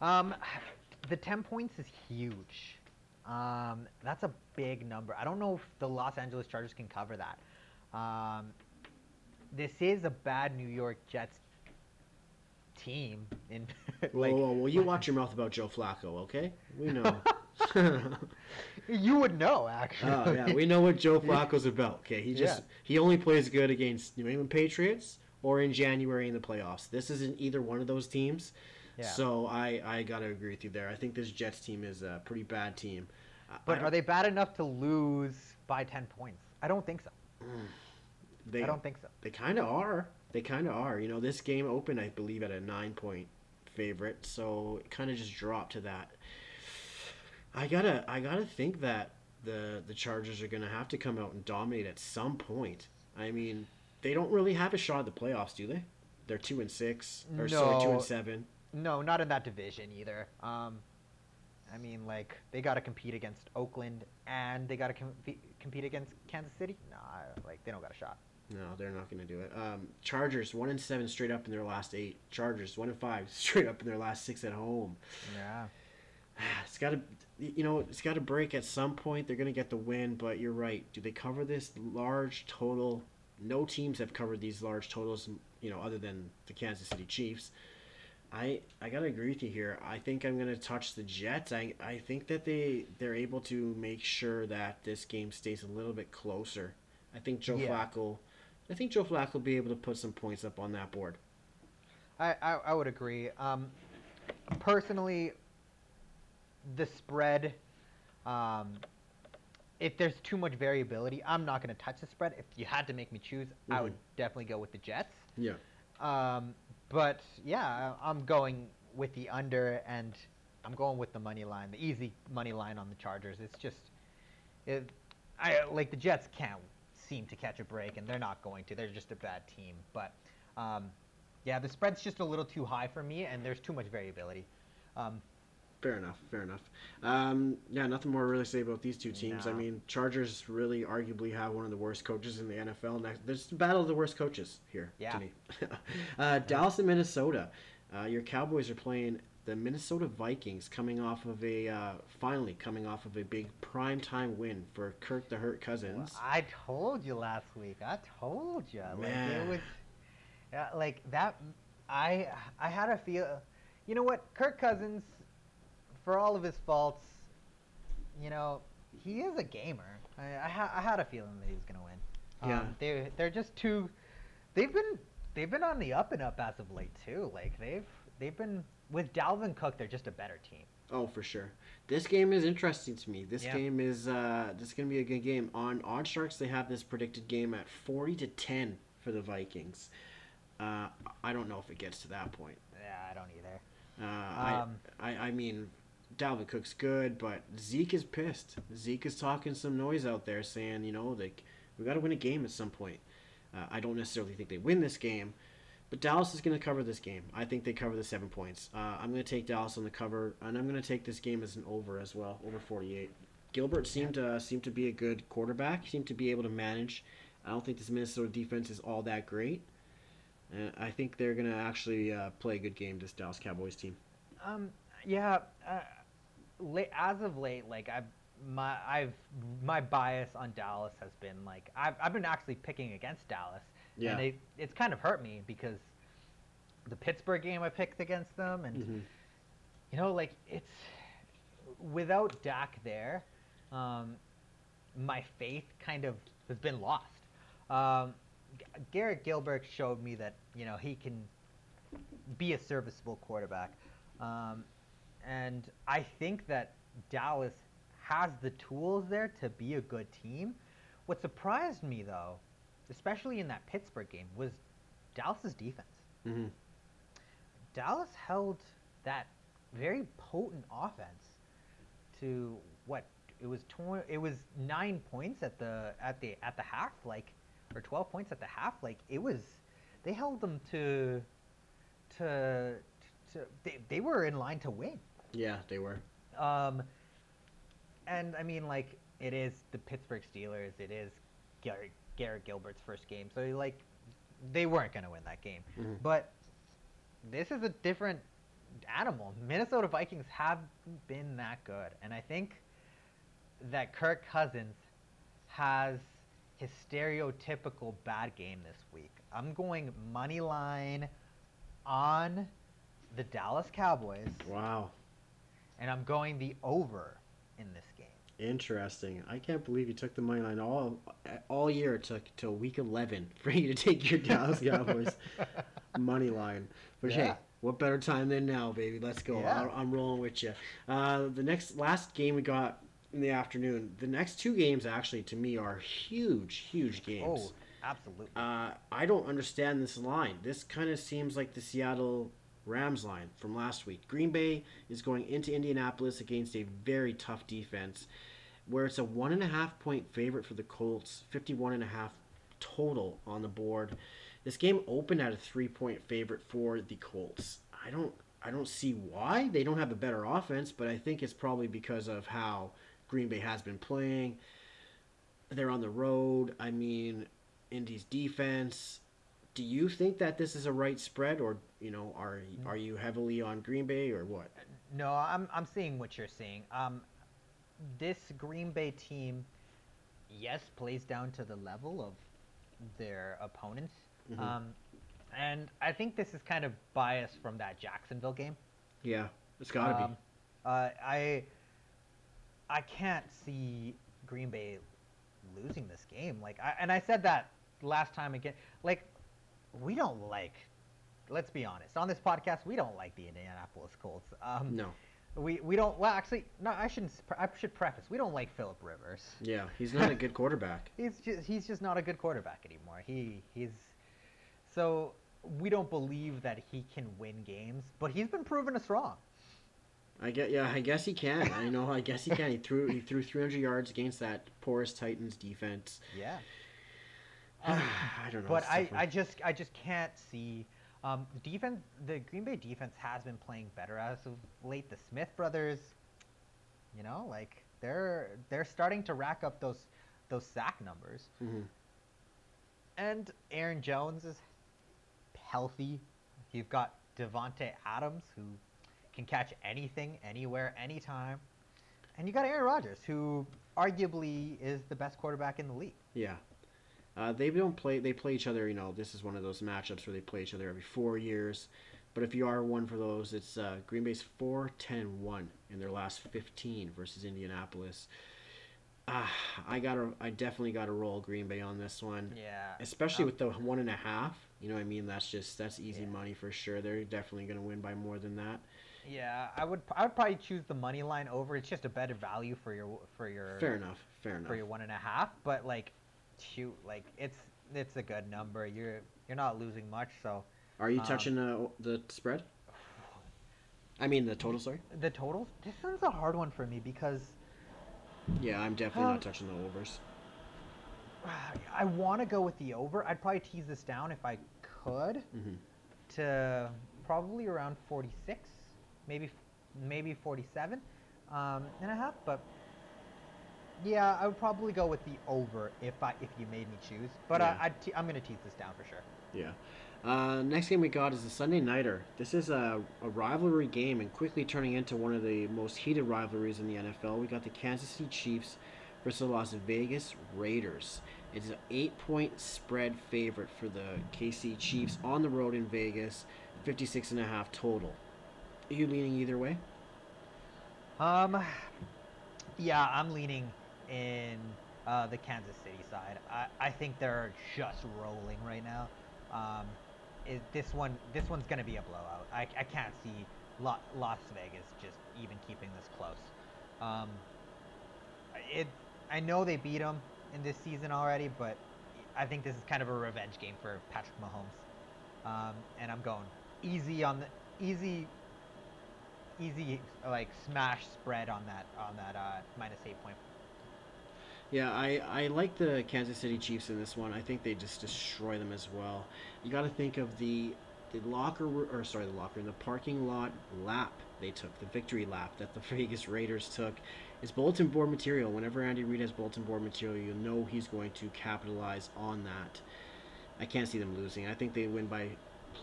Um, the ten points is huge. Um, that's a big number. I don't know if the Los Angeles Chargers can cover that. Um, this is a bad New York Jets team. In Whoa, like, whoa, whoa, you watch your mouth about Joe Flacco, okay? We know. you would know actually. oh yeah, we know what Joe Flacco's about. Okay, he just Yeah. he only plays good against New England Patriots or in January in the playoffs. This isn't either one of those teams. Yeah. So I I gotta agree with you there. I think this Jets team is a pretty bad team. But are they bad enough to lose by ten points? I don't think so. Mm, they I don't think so. they kind of are. They kind of are. You know, this game opened, I believe, at a nine point favorite, so it kind of just dropped to that. I gotta I gotta think that the the Chargers are gonna have to come out and dominate at some point. I mean, they don't really have a shot at the playoffs, do they? They're two and six, or sorry, two and seven. No, not in that division either. Um, I mean, like they got to compete against Oakland and they got to com- compete against Kansas City. Nah, like they don't got a shot. No, they're not going to do it. Um, Chargers one and seven straight up in their last eight. Chargers one and five straight up in their last six at home. Yeah. It's got to, you know, it's got to break at some point. They're going to get the win, but you're right. Do they cover this large total? No teams have covered these large totals, you know, other than the Kansas City Chiefs. I I gotta agree with you here. I think I'm gonna touch the Jets. I I think that they they're able to make sure that this game stays a little bit closer. I think Joe Yeah. Flacco, I think Joe Flacco will be able to put some points up on that board. I, I, I would agree. Um, personally, the spread, um, if there's too much variability, I'm not going to touch the spread. If you had to make me choose, I would definitely go with the Jets. Yeah. Um, but yeah, I'm going with the under, and I'm going with the money line, the easy money line on the Chargers. It's just, it, I like the Jets can't seem to catch a break, and they're not going to. They're just a bad team. But um, yeah, the spread's just a little too high for me, and there's too much variability. Um, Fair enough. Fair enough. Um, yeah, nothing more to really say about these two teams. I mean, Chargers really arguably have one of the worst coaches in the NFL. Next, there's the battle of the worst coaches here Yeah. to me. uh, Dallas and Minnesota. Uh, your Cowboys are playing the Minnesota Vikings, coming off of a uh, finally coming off of a big primetime win for Kirk the Hurt Cousins. I told you last week. I told you. Like Man. it was, yeah, like that. I I had a feel. You know what, Kirk Cousins, for all of his faults, you know, he is a gamer. I I, ha- I had a feeling that he was gonna win. Yeah. Um, they they're just too. They've been they've been on the up and up as of late too. Like they've they've been with Dalvin Cook. They're just a better team. Oh, for sure. This game is interesting to me. This Yeah. game is uh, this is gonna be a good game. On OddsSharks, they have this predicted game at forty to ten for the Vikings. Uh, I don't know if it gets to that point. Yeah, I don't either. Uh, Um, I, I I mean, Dalvin Cook's good, but Zeke is pissed. Zeke is talking some noise out there, saying you know like we got to win a game at some point. Uh, I don't necessarily think they win this game, but Dallas is going to cover this game. I think they cover the seven points. Uh, I'm going to take Dallas on the cover, and I'm going to take this game as an over as well, over 48. Gilbert seemed to seemed to be a good quarterback. Seemed to be able to manage. I don't think this Minnesota defense is all that great. And I think they're gonna actually uh, play a good game. This Dallas Cowboys team. Um, yeah. Late, as of late, like I've my I've my bias on Dallas has been like I've I've been actually picking against Dallas, Yeah. and it it's kind of hurt me because the Pittsburgh game I picked against them, and Mhm. you know like it's without Dak there, um, my faith kind of has been lost. Um, Garrett Gilbert showed me that you know he can be a serviceable quarterback, um, and I think that Dallas has the tools there to be a good team. What surprised me though, especially in that Pittsburgh game, was Dallas's defense. Mhm. Dallas held that very potent offense to what it was tw- it was 9 points at the at the at the half like or 12 points at the half like it was they held them to to, to they, they were in line to win Yeah, they were. um and I mean like it is the Pittsburgh Steelers it is Garrett, Garrett Gilbert's first game so like they weren't going to win that game Mhm. but this is a different animal. Minnesota Vikings haven't been that good, and I think that Kirk Cousins has his stereotypical bad game this week. I'm going money line on the Dallas Cowboys, Wow. And I'm going the over in this game. Interesting. I can't believe you took the money line all all year. It took till week eleven for you to take your Dallas Cowboys money line. But hey, what better time than now, baby? Let's go. Yeah. I- I'm rolling with you. Uh, the next last game we got in the afternoon. The next two games actually to me are huge, huge games. Oh, absolutely. Uh, I don't understand this line. This kind of seems like the Seattle Rams line from last week. Green Bay is going into Indianapolis against a very tough defense, where it's a one and a half point favorite for the Colts, 51 and a half total on the board. This game opened at a three point favorite for the Colts. I don't I don't see why they don't have a better offense, but I think it's probably because of how Green Bay has been playing. They're on the road. I mean, Indy's defense. Do you think that this is a right spread, or you know, are are you heavily on Green Bay or what? No, I'm I'm seeing what you're seeing. Um, this Green Bay team, yes, plays down to the level of their opponents. Mhm. Um, and I think this is kind of biased from that Jacksonville game. Yeah, it's got to Um, uh, I I can't see Green Bay losing this game. Like, I, and I said that last time again. Like, we don't like. Let's be honest. On this podcast, we don't like the Indianapolis Colts. Um. No, we we don't. Well, actually, no. I shouldn't. I should preface. We don't like Philip Rivers. yeah, he's not a good quarterback. He's just he's just not a good quarterback anymore. He he's so we don't believe that he can win games, but he's been proven us wrong. I get, yeah, I guess he can. I know, I guess he can. He threw he threw 300 yards against that porous Titans defense. Yeah. Um, I don't know. but I, I just I just can't see um, the defense. The Green Bay defense has been playing better as of late. The Smith brothers, you know, like they're they're starting to rack up those those sack numbers. Mhm. And Aaron Jones is healthy. You've got Davante Adams who can catch anything, anywhere, anytime. And you got Aaron Rodgers who arguably is the best quarterback in the league. Yeah. Uh, they don't play. They play each other. You know, this is one of those matchups where they play each other every four years. But if you are one for those, it's uh, Green Bay's 4-10-1 in their last 15 versus Indianapolis. Ah, I gotta. I definitely gotta roll Green Bay on this one, Yeah. especially Um, with the one and a half. You know, what I mean, that's just that's easy Yeah. money for sure. They're definitely gonna win by more than that. Yeah, I would I would probably choose the money line over. It's just a better value for your for your Fair enough. Fair enough. for your one and a half. But like, shoot, like it's it's a good number. You're you're not losing much. So Are you um, touching uh, the spread? I mean the total. Sorry. the total. This one's a hard one for me because Yeah, I'm definitely Um, not touching the overs. I want to go with the over. I'd probably tease this down if I could hmm to probably around 46, maybe maybe 47 um, and a half. But Yeah, I would probably go with the over if I if you made me choose. But Yeah. uh, I'd te- I'm gonna tease this down for sure. Yeah. Uh, next game we got is a Sunday nighter. This is a, a rivalry game and quickly turning into one of the most heated rivalries in the NFL. We got the Kansas City Chiefs versus the Las Vegas Raiders. It's an eight-point spread favorite for the KC Chiefs on the road in Vegas, 56 and a half total. Are you leaning either way? Um, yeah, I'm leaning in uh, the Kansas City side. I, I think they're just rolling right now. Um, it, this one this one's gonna be a blowout. I, I can't see Lo- Las Vegas just even keeping this close. Um, it I know they beat them in this season already, but I think this is kind of a revenge game for Patrick Mahomes. Um, and I'm going easy on the easy easy like smash spread on that on that uh, minus eight point. Yeah, I, I like the Kansas City Chiefs in this one. I think they just destroy them as well. You got to think of the the locker or sorry the locker in the parking lot lap they took the victory lap that the Vegas Raiders took is bulletin board material. Whenever Andy Reid has bulletin board material, you know he's going to capitalize on that. I can't see them losing. I think they win by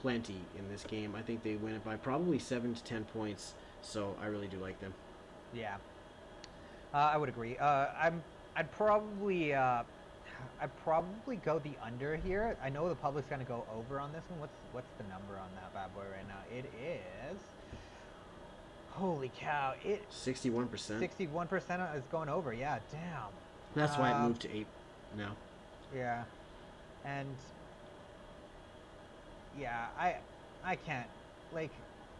plenty in this game. I think they win it by probably seven to ten points. So I really do like them. Yeah, uh, I would agree. Uh, I'm I'd probably uh, I'd probably go the under here. I know the public's gonna go over on this one. What's what's the number on that bad boy right now? It is. Holy cow! It Sixty-one percent. sixty-one percent is going over. Yeah, damn. That's why it Um, moved to eight now. Yeah, and yeah, I I can't like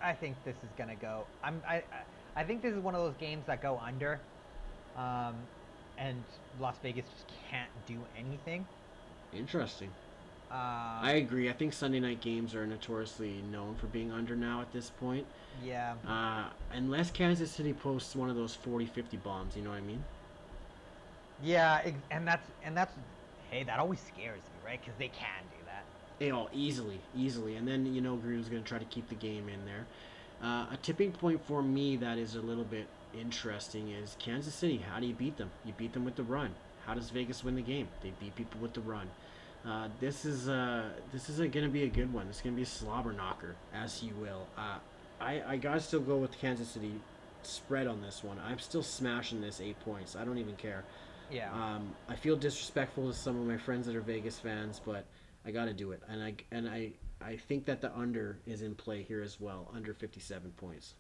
I think this is gonna go. I'm I- I think this is one of those games that go under, um, and Las Vegas just can't do anything. Interesting. Um, I agree. I think Sunday night games are notoriously known for being under now at this point. yeah Uh, unless Kansas City posts one of those 40 50 bombs, you know what I mean? yeah, and that's and that's hey that always scares me right because they can do that. They all easily, easily. And then, you know, Gruden's going to try to keep the game in there. Uh, a tipping point for me that is a little bit interesting is Kansas City. How do you beat them? You beat them with the run. How does Vegas win the game? They beat people with the run. Uh, this is uh, this is going to be a good one. It's going to be a slobber knocker, as you will. Uh, I I gotta still go with Kansas City spread on this one. I'm still smashing this eight points. I don't even care. Yeah. Um, I feel disrespectful to some of my friends that are Vegas fans, but I got to do it, and I and I I think that the under is in play here as well, under 57 points.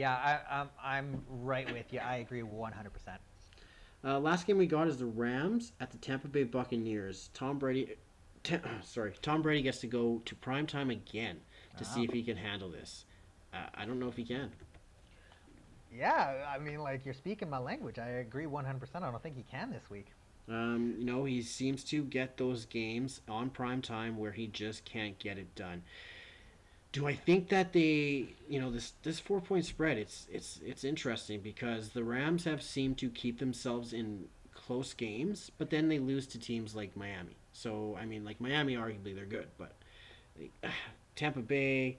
Yeah, I, I'm I'm right with you. I agree 100. percent Uh, last game we got is the Rams at the Tampa Bay Buccaneers. Tom Brady, Ta- sorry, Tom Brady gets to go to prime time again to see if he can handle this. Uh, I don't know if he can. Yeah, I mean, like you're speaking my language. I agree 100. percent I don't think he can this week. Um, you know, he seems to get those games on prime time where he just can't get it done. Do I think that they, you know, this this four point spread? It's it's it's interesting because the Rams have seemed to keep themselves in close games, but then they lose to teams like Miami. So I mean, like Miami, arguably they're good, but Tampa Bay,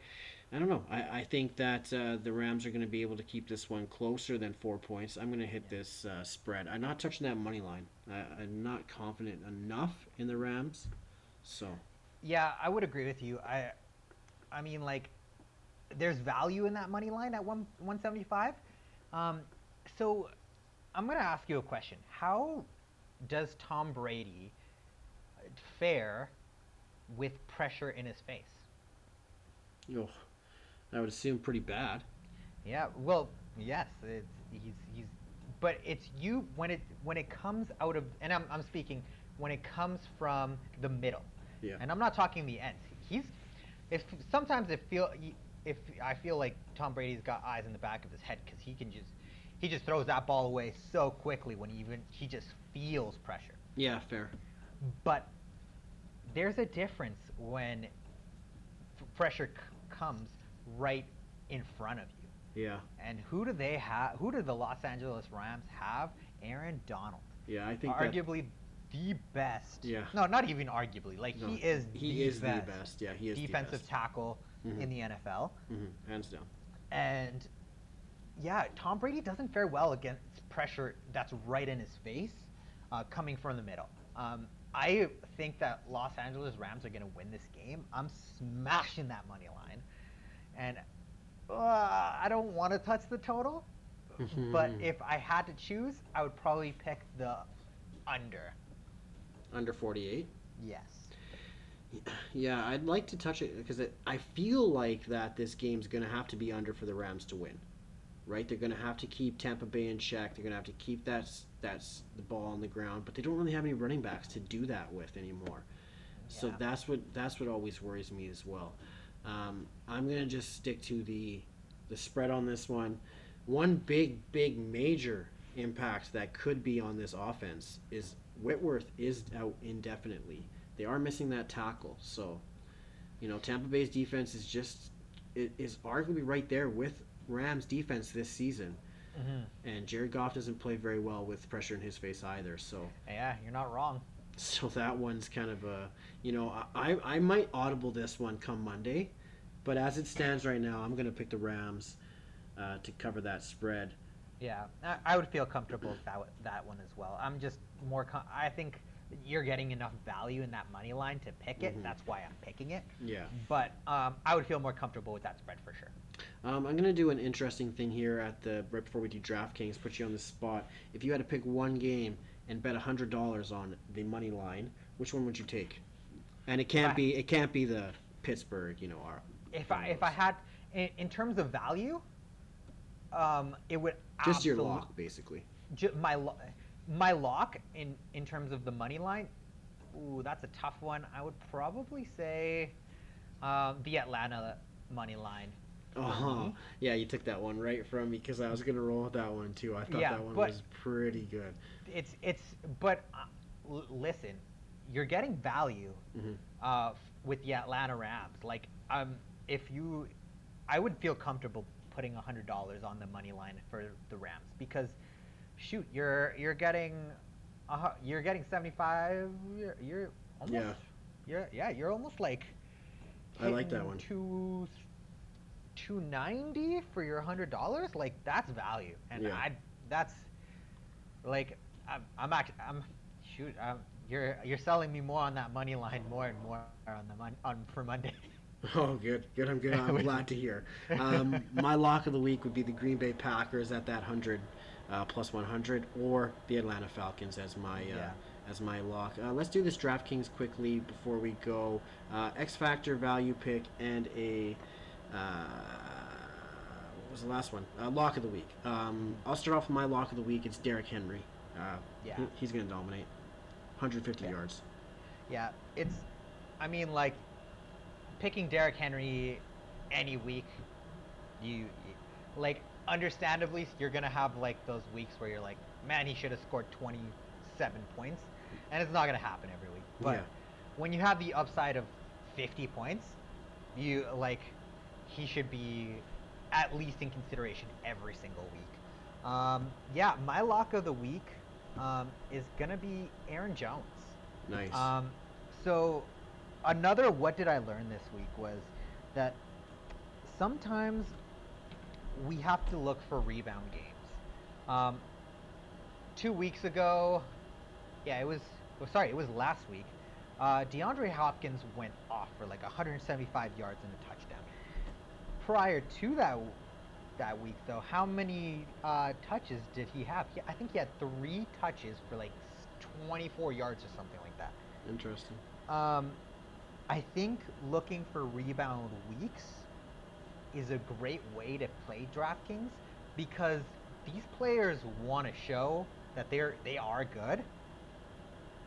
I don't know. I, I think that uh, the Rams are going to be able to keep this one closer than four points. I'm going to hit this uh, spread. I'm not touching that money line. I, I'm not confident enough in the Rams. So, Yeah, I would agree with you. I, I mean, like, there's value in that money line at one 175. Um, so, I'm gonna ask you a question. How does Tom Brady fare with pressure in his face? oh, I would assume pretty bad. Yeah, well, yes, it's, he's he's, but it's you when it when it comes out of, and I'm I'm speaking when it comes from the middle, Yeah. and I'm not talking the ends. He's, if sometimes it feel if I feel like Tom Brady's got eyes in the back of his head because he can just he just throws that ball away so quickly when he even he just feels pressure. Yeah, fair. But there's a difference when f- pressure c- comes right in front of you. Yeah, And who do they have? Who do the Los Angeles Rams have? Aaron Donald, yeah. I think that arguably the best. Yeah. No, not even arguably. Like no, he is. he the is best the best. Yeah, he is defensive the best. tackle Mhm. in the NFL, hmm Hands down. and yeah, Tom Brady doesn't fare well against pressure that's right in his face, uh, coming from the middle. Um, I think that Los Angeles Rams are going to win this game. I'm smashing that money line, and uh, I don't want to touch the total, but if I had to choose, I would probably pick the under. Under 48. Yes. Yeah, I'd like to touch it because I feel like that this game's going to have to be under for the Rams to win. Right? They're going to have to keep Tampa Bay in check. They're going to have to keep that that's the ball on the ground, but they don't really have any running backs to do that with anymore. So that's what that's what always worries me as well. Um, I'm gonna just stick to the the spread on this one. One big, big, major impact that could be on this offense is Whitworth is out indefinitely. They are missing that tackle, so you know Tampa Bay's defense is just it is arguably right there with Rams defense this season. Mm-hmm. And Jared Goff doesn't play very well with pressure in his face either. So, Yeah, you're not wrong. so that one's kind of a, you know, I I might audible this one come Monday, but as it stands right now, I'm gonna pick the Rams uh, to cover that spread. Yeah, I, I would feel comfortable with that that one as well. I'm just more. Com- I think you're getting enough value in that money line to pick it. Mhm. That's why I'm picking it. Yeah. But um, I would feel more comfortable with that spread for sure. Um, I'm gonna do an interesting thing here at the right before we do DraftKings. Put you on the spot. If you had to pick one game and bet hundred dollars on the money line, which one would you take? And it can't I- be it can't be the Pittsburgh, you know, our If I if I had in, in terms of value, um, it would just your lock basically. ju- my lo- my lock in in terms of the money line. Ooh, that's a tough one. I would probably say um, the Atlanta money line. Oh, me. yeah, you took that one right from me because I was gonna roll with that one too. I thought Yeah, that one was pretty good. It's it's but uh, l- listen, you're getting value Mhm. uh, f- with the Atlanta Rams. Like um, if you, I would feel comfortable putting hundred dollars on the money line for the Rams because, shoot, you're you're getting, uh, you're getting seventy five. You're, you're almost, Yeah. you're yeah, you're almost like. I like that one. Two. 290 for your hundred dollars like that's value and Yeah. i that's like i'm i'm actually i'm shoot I'm, you're you're selling me more on that money line more and more on the mon- on for monday Oh, good, good. I'm good. I'm glad to hear. Um, my lock of the week would be the Green Bay Packers at that hundred uh, plus 100, or the Atlanta Falcons as my uh, Yeah. as my lock. Uh, let's do this DraftKings quickly before we go. Uh, X Factor value pick and a uh, what was the last one? Uh, lock of the week. Um, I'll start off with my lock of the week. It's Derrick Henry. Uh, Yeah. he- he's going to dominate. 150 Yeah. yards. yeah it's i mean like picking Derrick henry any week you, like understandably you're gonna have like those weeks where you're like man he should have scored 27 points and it's not gonna happen every week but Yeah. when you have the upside of 50 points you like he should be at least in consideration every single week um, yeah my lock of the week um, is gonna be aaron jones Nice. um, so another what did I learn this week was that sometimes we have to look for rebound games. Um, two weeks ago, yeah, it was. Oh, sorry, it was last week. Uh, DeAndre Hopkins went off for like 175 yards and a touchdown. Prior to that, that week though, how many uh, touches did he have? He, I think he had three touches for like 24 yards or something like that. Interesting. Um, I think looking for rebound weeks is a great way to play DraftKings because these players want to show that they're they are good,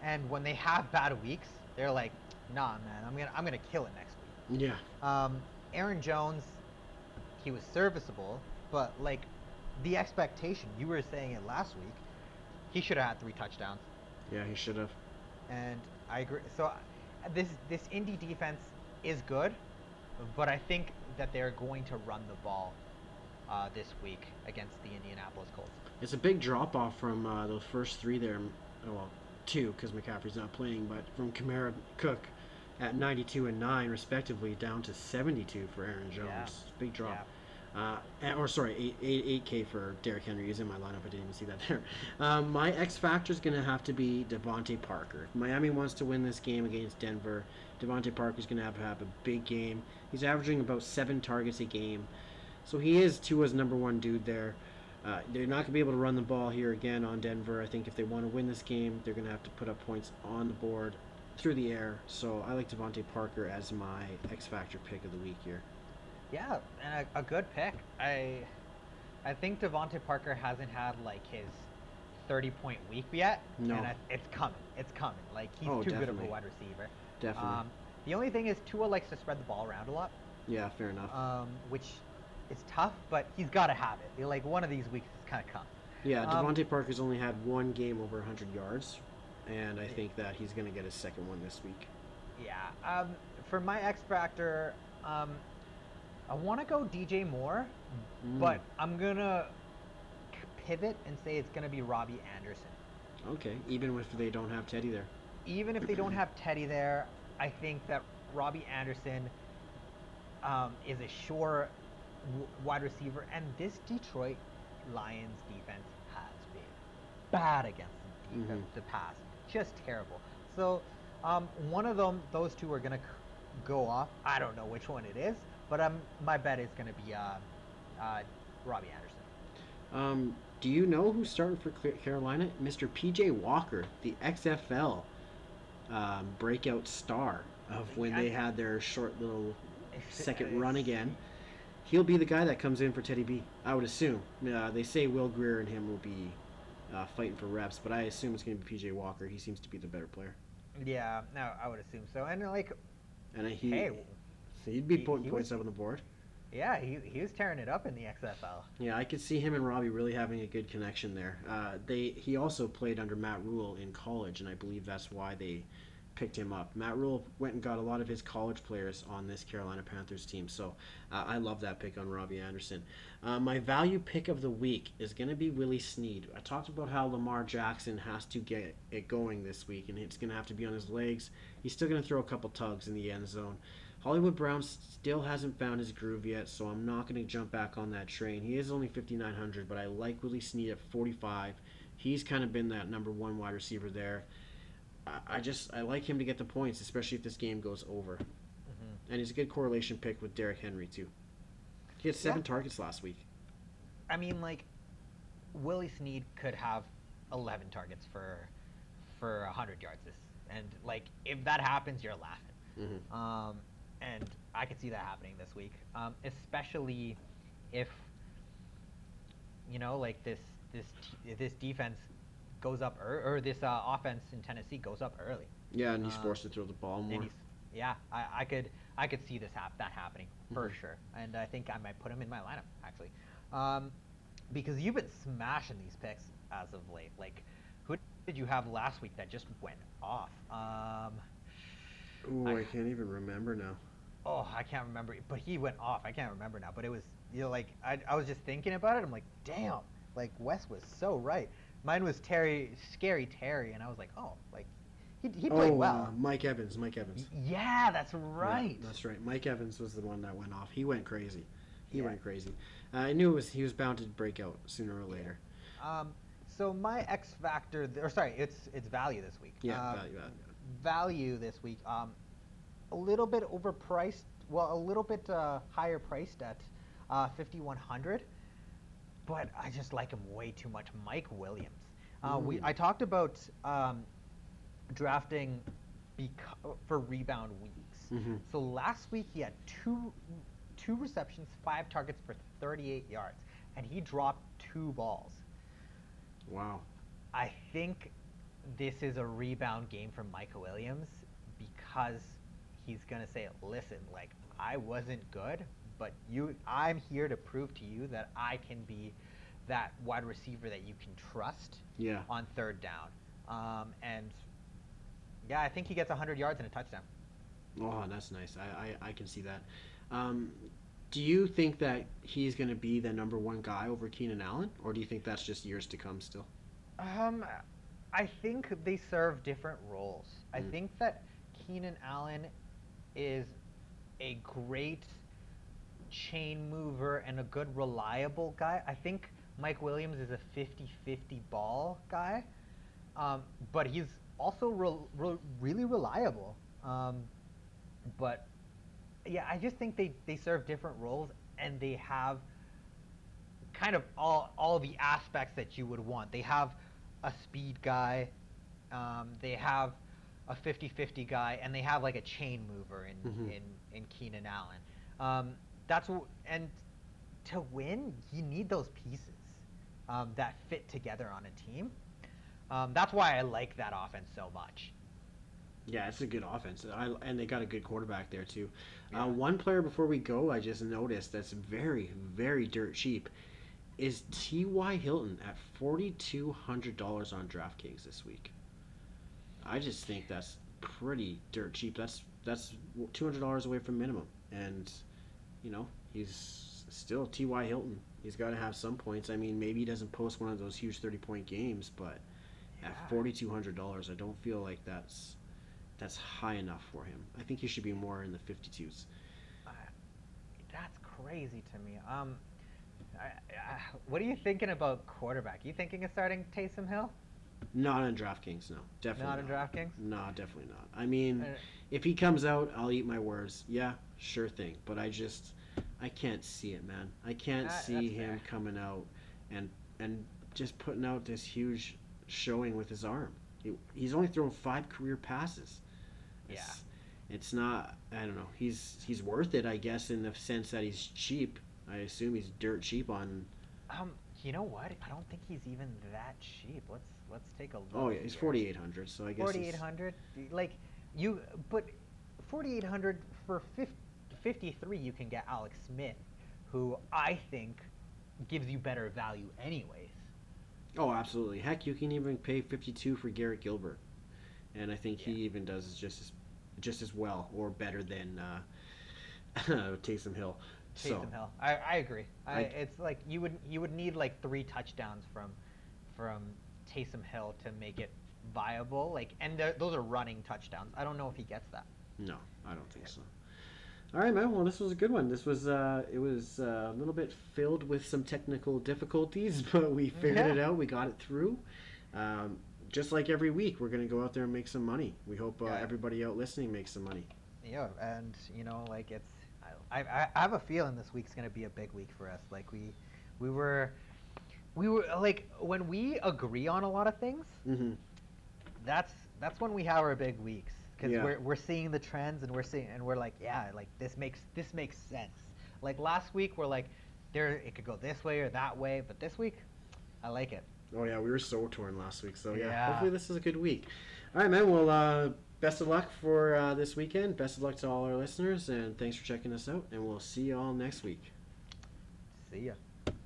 and when they have bad weeks, they're like, "Nah, man, I'm gonna I'm gonna kill it next week." Yeah. Um, Aaron Jones, he was serviceable, but like the expectation, you were saying it last week, he should have had three touchdowns Yeah, he should have. and I agree. So this this Indy defense is good, but I think that they're going to run the ball uh, this week against the Indianapolis Colts. It's a big drop off from uh, those first three there. oh, Well, two because McCaffrey's not playing, but from Kamara Cook at 92 and 9 respectively down to 72 for Aaron Jones. Yeah. Big drop. Uh, or sorry, eight, eight, eight K for Derrick Henry. He's in my lineup. I didn't even see that there. Um, my X factor is going to have to be DeVante Parker. If Miami wants to win this game against Denver. DeVante Parker is going to have to have a big game. He's averaging about seven targets a game, so he is Tua's number one dude there. Uh, they're not going to be able to run the ball here again on Denver. I think if they want to win this game, they're going to have to put up points on the board through the air. So I like DeVante Parker as my X factor pick of the week here. Yeah, and a, a good pick. I I think DeVante Parker hasn't had like his 30 point week yet. No. And I, it's coming. It's coming. Like he's Oh, too good of a wide receiver. Definitely. Um, the only thing is Tua likes to spread the ball around a lot, yeah, fair enough. um, which is tough, but he's got to have it. Like one of these weeks is kind of coming. yeah, um, Parker's only had one game over 100 yards, and I think that he's going to get his second one this week. Yeah. Um, for my X factor, um, I want to go DJ Moore, Mm. but I'm gonna pivot and say it's gonna be Robbie Anderson. Okay, even if they don't have Teddy there. even if they don't have Teddy there, I think that Robbie Anderson um, is a sure w- wide receiver, and this Detroit Lions defense has been bad against the, defense, Mhm. the pass, just terrible. So um, one of them, those two are gonna c- go off. I don't know which one it is, but um, my bet is gonna be uh, uh, Robbie Anderson. Um, do you know who's starting for Carolina? Mr. PJ Walker, the XFL um, breakout star of when they had their short little second run again. He'll be the guy that comes in for Teddy B. I would assume. Uh, they say Will Grier and him will be uh, fighting for reps, but I assume it's going to be PJ Walker. He seems to be the better player, Yeah, no, I would assume so. And like, and he hey, he'd be he- putting he points was- up on the board. yeah, he he was tearing it up in the XFL. Yeah, I could see him and Robbie really having a good connection there. Uh, they he also played under Matt Rhule in college, and I believe that's why they picked him up. Matt Rhule went and got a lot of his college players on this Carolina Panthers team, so uh, I love that pick on Robbie Anderson. Uh, my value pick of the week is going to be Willie Snead. I talked about how Lamar Jackson has to get it going this week, and it's going to have to be on his legs. He's still going to throw a couple tugs in the end zone. Hollywood Brown still hasn't found his groove yet, so I'm not going to jump back on that train. He is only 5,900, but I like Willie Snead at 45. He's kind of been that number one wide receiver there. I, I just I like him to get the points, especially if this game goes over. Mm-hmm. And he's a good correlation pick with Derrick Henry too. He had seven Yeah. targets last week. I mean, like, Willie Snead could have 11 targets for for 100 yards this, and like if that happens, you're laughing. Mm-hmm. Um, and I could see that happening this week, um, especially if you know, like this this t- this defense goes up er- or this uh, offense in Tennessee goes up early. Yeah, and he's Uh, forced to throw the ball more. yeah, I, I could I could see this hap- that happening for Mhm. sure, and I think I might put him in my lineup actually, um, because you've been smashing these picks as of late. Like, who did you have last week that just went off? Um, Ooh, I- I can't even remember now. Oh, I can't remember, but he went off. I can't remember now, but it was you know like I, I was just thinking about it. I'm like, damn, like Wes was so right. Mine was Terry, scary Terry, and I was like, oh, like he he played oh, well. uh, Mike Evans. Mike Evans. Yeah, that's Yeah, right. that's right. Mike Evans was the one that went off. He went crazy. He Yeah. went crazy. Uh, I knew it was he was bound to break out sooner or later. Um, so my X factor, th- or sorry, it's it's value this week. Yeah, value, value. value this week. Um, a little bit overpriced. Well, a little bit uh, higher priced at uh, 5100 but I just like him way too much. Mike Williams. Uh, we. I talked about um, drafting for rebound weeks. Mhm. So last week he had two two receptions, five targets for 38 yards, and he dropped two balls. Wow. I think this is a rebound game for Michael Williams because he's gonna say, "Listen, like I wasn't good, but you, I'm here to prove to you that I can be that wide receiver that you can trust Yeah. on third down." Um, and yeah, I think he gets 100 yards and a touchdown. Oh, that's nice. I, I, I can see that. Um, do you think that he's going to be the number one guy over Keenan Allen, or do you think that's just years to come still? Um, I think they serve different roles. I Mm. think that Keenan Allen is a great chain mover and a good reliable guy. I think Mike Williams is a 50-50 ball guy, um, but he's also re- re- really reliable. Um, but yeah, I just think they, they serve different roles and they have kind of all all the aspects that you would want. They have a speed guy, um, they have a 50-50 guy, and they have like a chain mover in Mhm. in, in Keenan Allen. Um, that's w- and to win, you need those pieces um, that fit together on a team. Um, that's why I like that offense so much. Yeah, it's a good offense, I, and they got a good quarterback there too. Yeah. Uh, one player before we go, I just noticed that's very, very dirt cheap, is T. Y. Hilton at forty two hundred dollars on DraftKings this week. I just think that's pretty dirt cheap. That's that's two hundred dollars away from minimum, and you know he's still T. Y. Hilton. He's got to have some points. I mean, maybe he doesn't post one of those huge thirty point games, but Yeah. at forty two hundred dollars, I don't feel like that's that's high enough for him. I think he should be more in the fifty twos. Uh, that's crazy to me. Um, I, I, what are you thinking about quarterback? You thinking of starting Taysom Hill? Not on DraftKings, no, definitely Not on DraftKings? No, definitely not. I mean, Uh, if he comes out, I'll eat my words. Yeah, sure thing. But I just, I can't see it, man. I can't That- see him fair. coming out and and just putting out this huge showing with his arm. He, he's only thrown five career passes. It's, it's not. I don't know. He's he's worth it, I guess, in the sense that he's cheap. I assume he's dirt cheap on. Um, you know what? I don't think he's even that cheap. Let's let's take a look. Oh yeah, he's forty eight hundred. So I guess Forty eight hundred. Like you, but forty eight hundred for 53 you can get Alex Smith, who I think gives you better value anyways. Oh, absolutely. Heck, you can even pay 52 for Garrett Gilbert, and I think he even does just as just as well or better than uh, Taysom Hill. so, Taysom Hill. I, I agree. I, I- it's like you would you would need like three touchdowns from from Taysom Hill to make it viable. Like, and those are running touchdowns. I don't know if he gets that. No, I don't think so. All right, man. Well, this was a good one. This was uh, it was uh, a little bit filled with some technical difficulties, but we figured Yeah. it out. We got it through. Um, just like every week, we're gonna go out there and make some money. We hope uh, Yeah. everybody out listening makes some money. Yeah, and you know, like it's, I, I, I have a feeling this week's gonna be a big week for us. Like we, we were, we were like when we agree on a lot of things, hmm that's that's when we have our big weeks because Yeah. we're we're seeing the trends and we're seeing and we're like, yeah, like this makes this makes sense. Like last week, we're like, there it could go this way or that way, but this week, I like it. Oh yeah, we were so torn last week. So yeah, Yeah. hopefully this is a good week. All right, man. Well, uh, best of luck for uh, this weekend. Best of luck to all our listeners, and thanks for checking us out. And we'll see you all next week. See ya.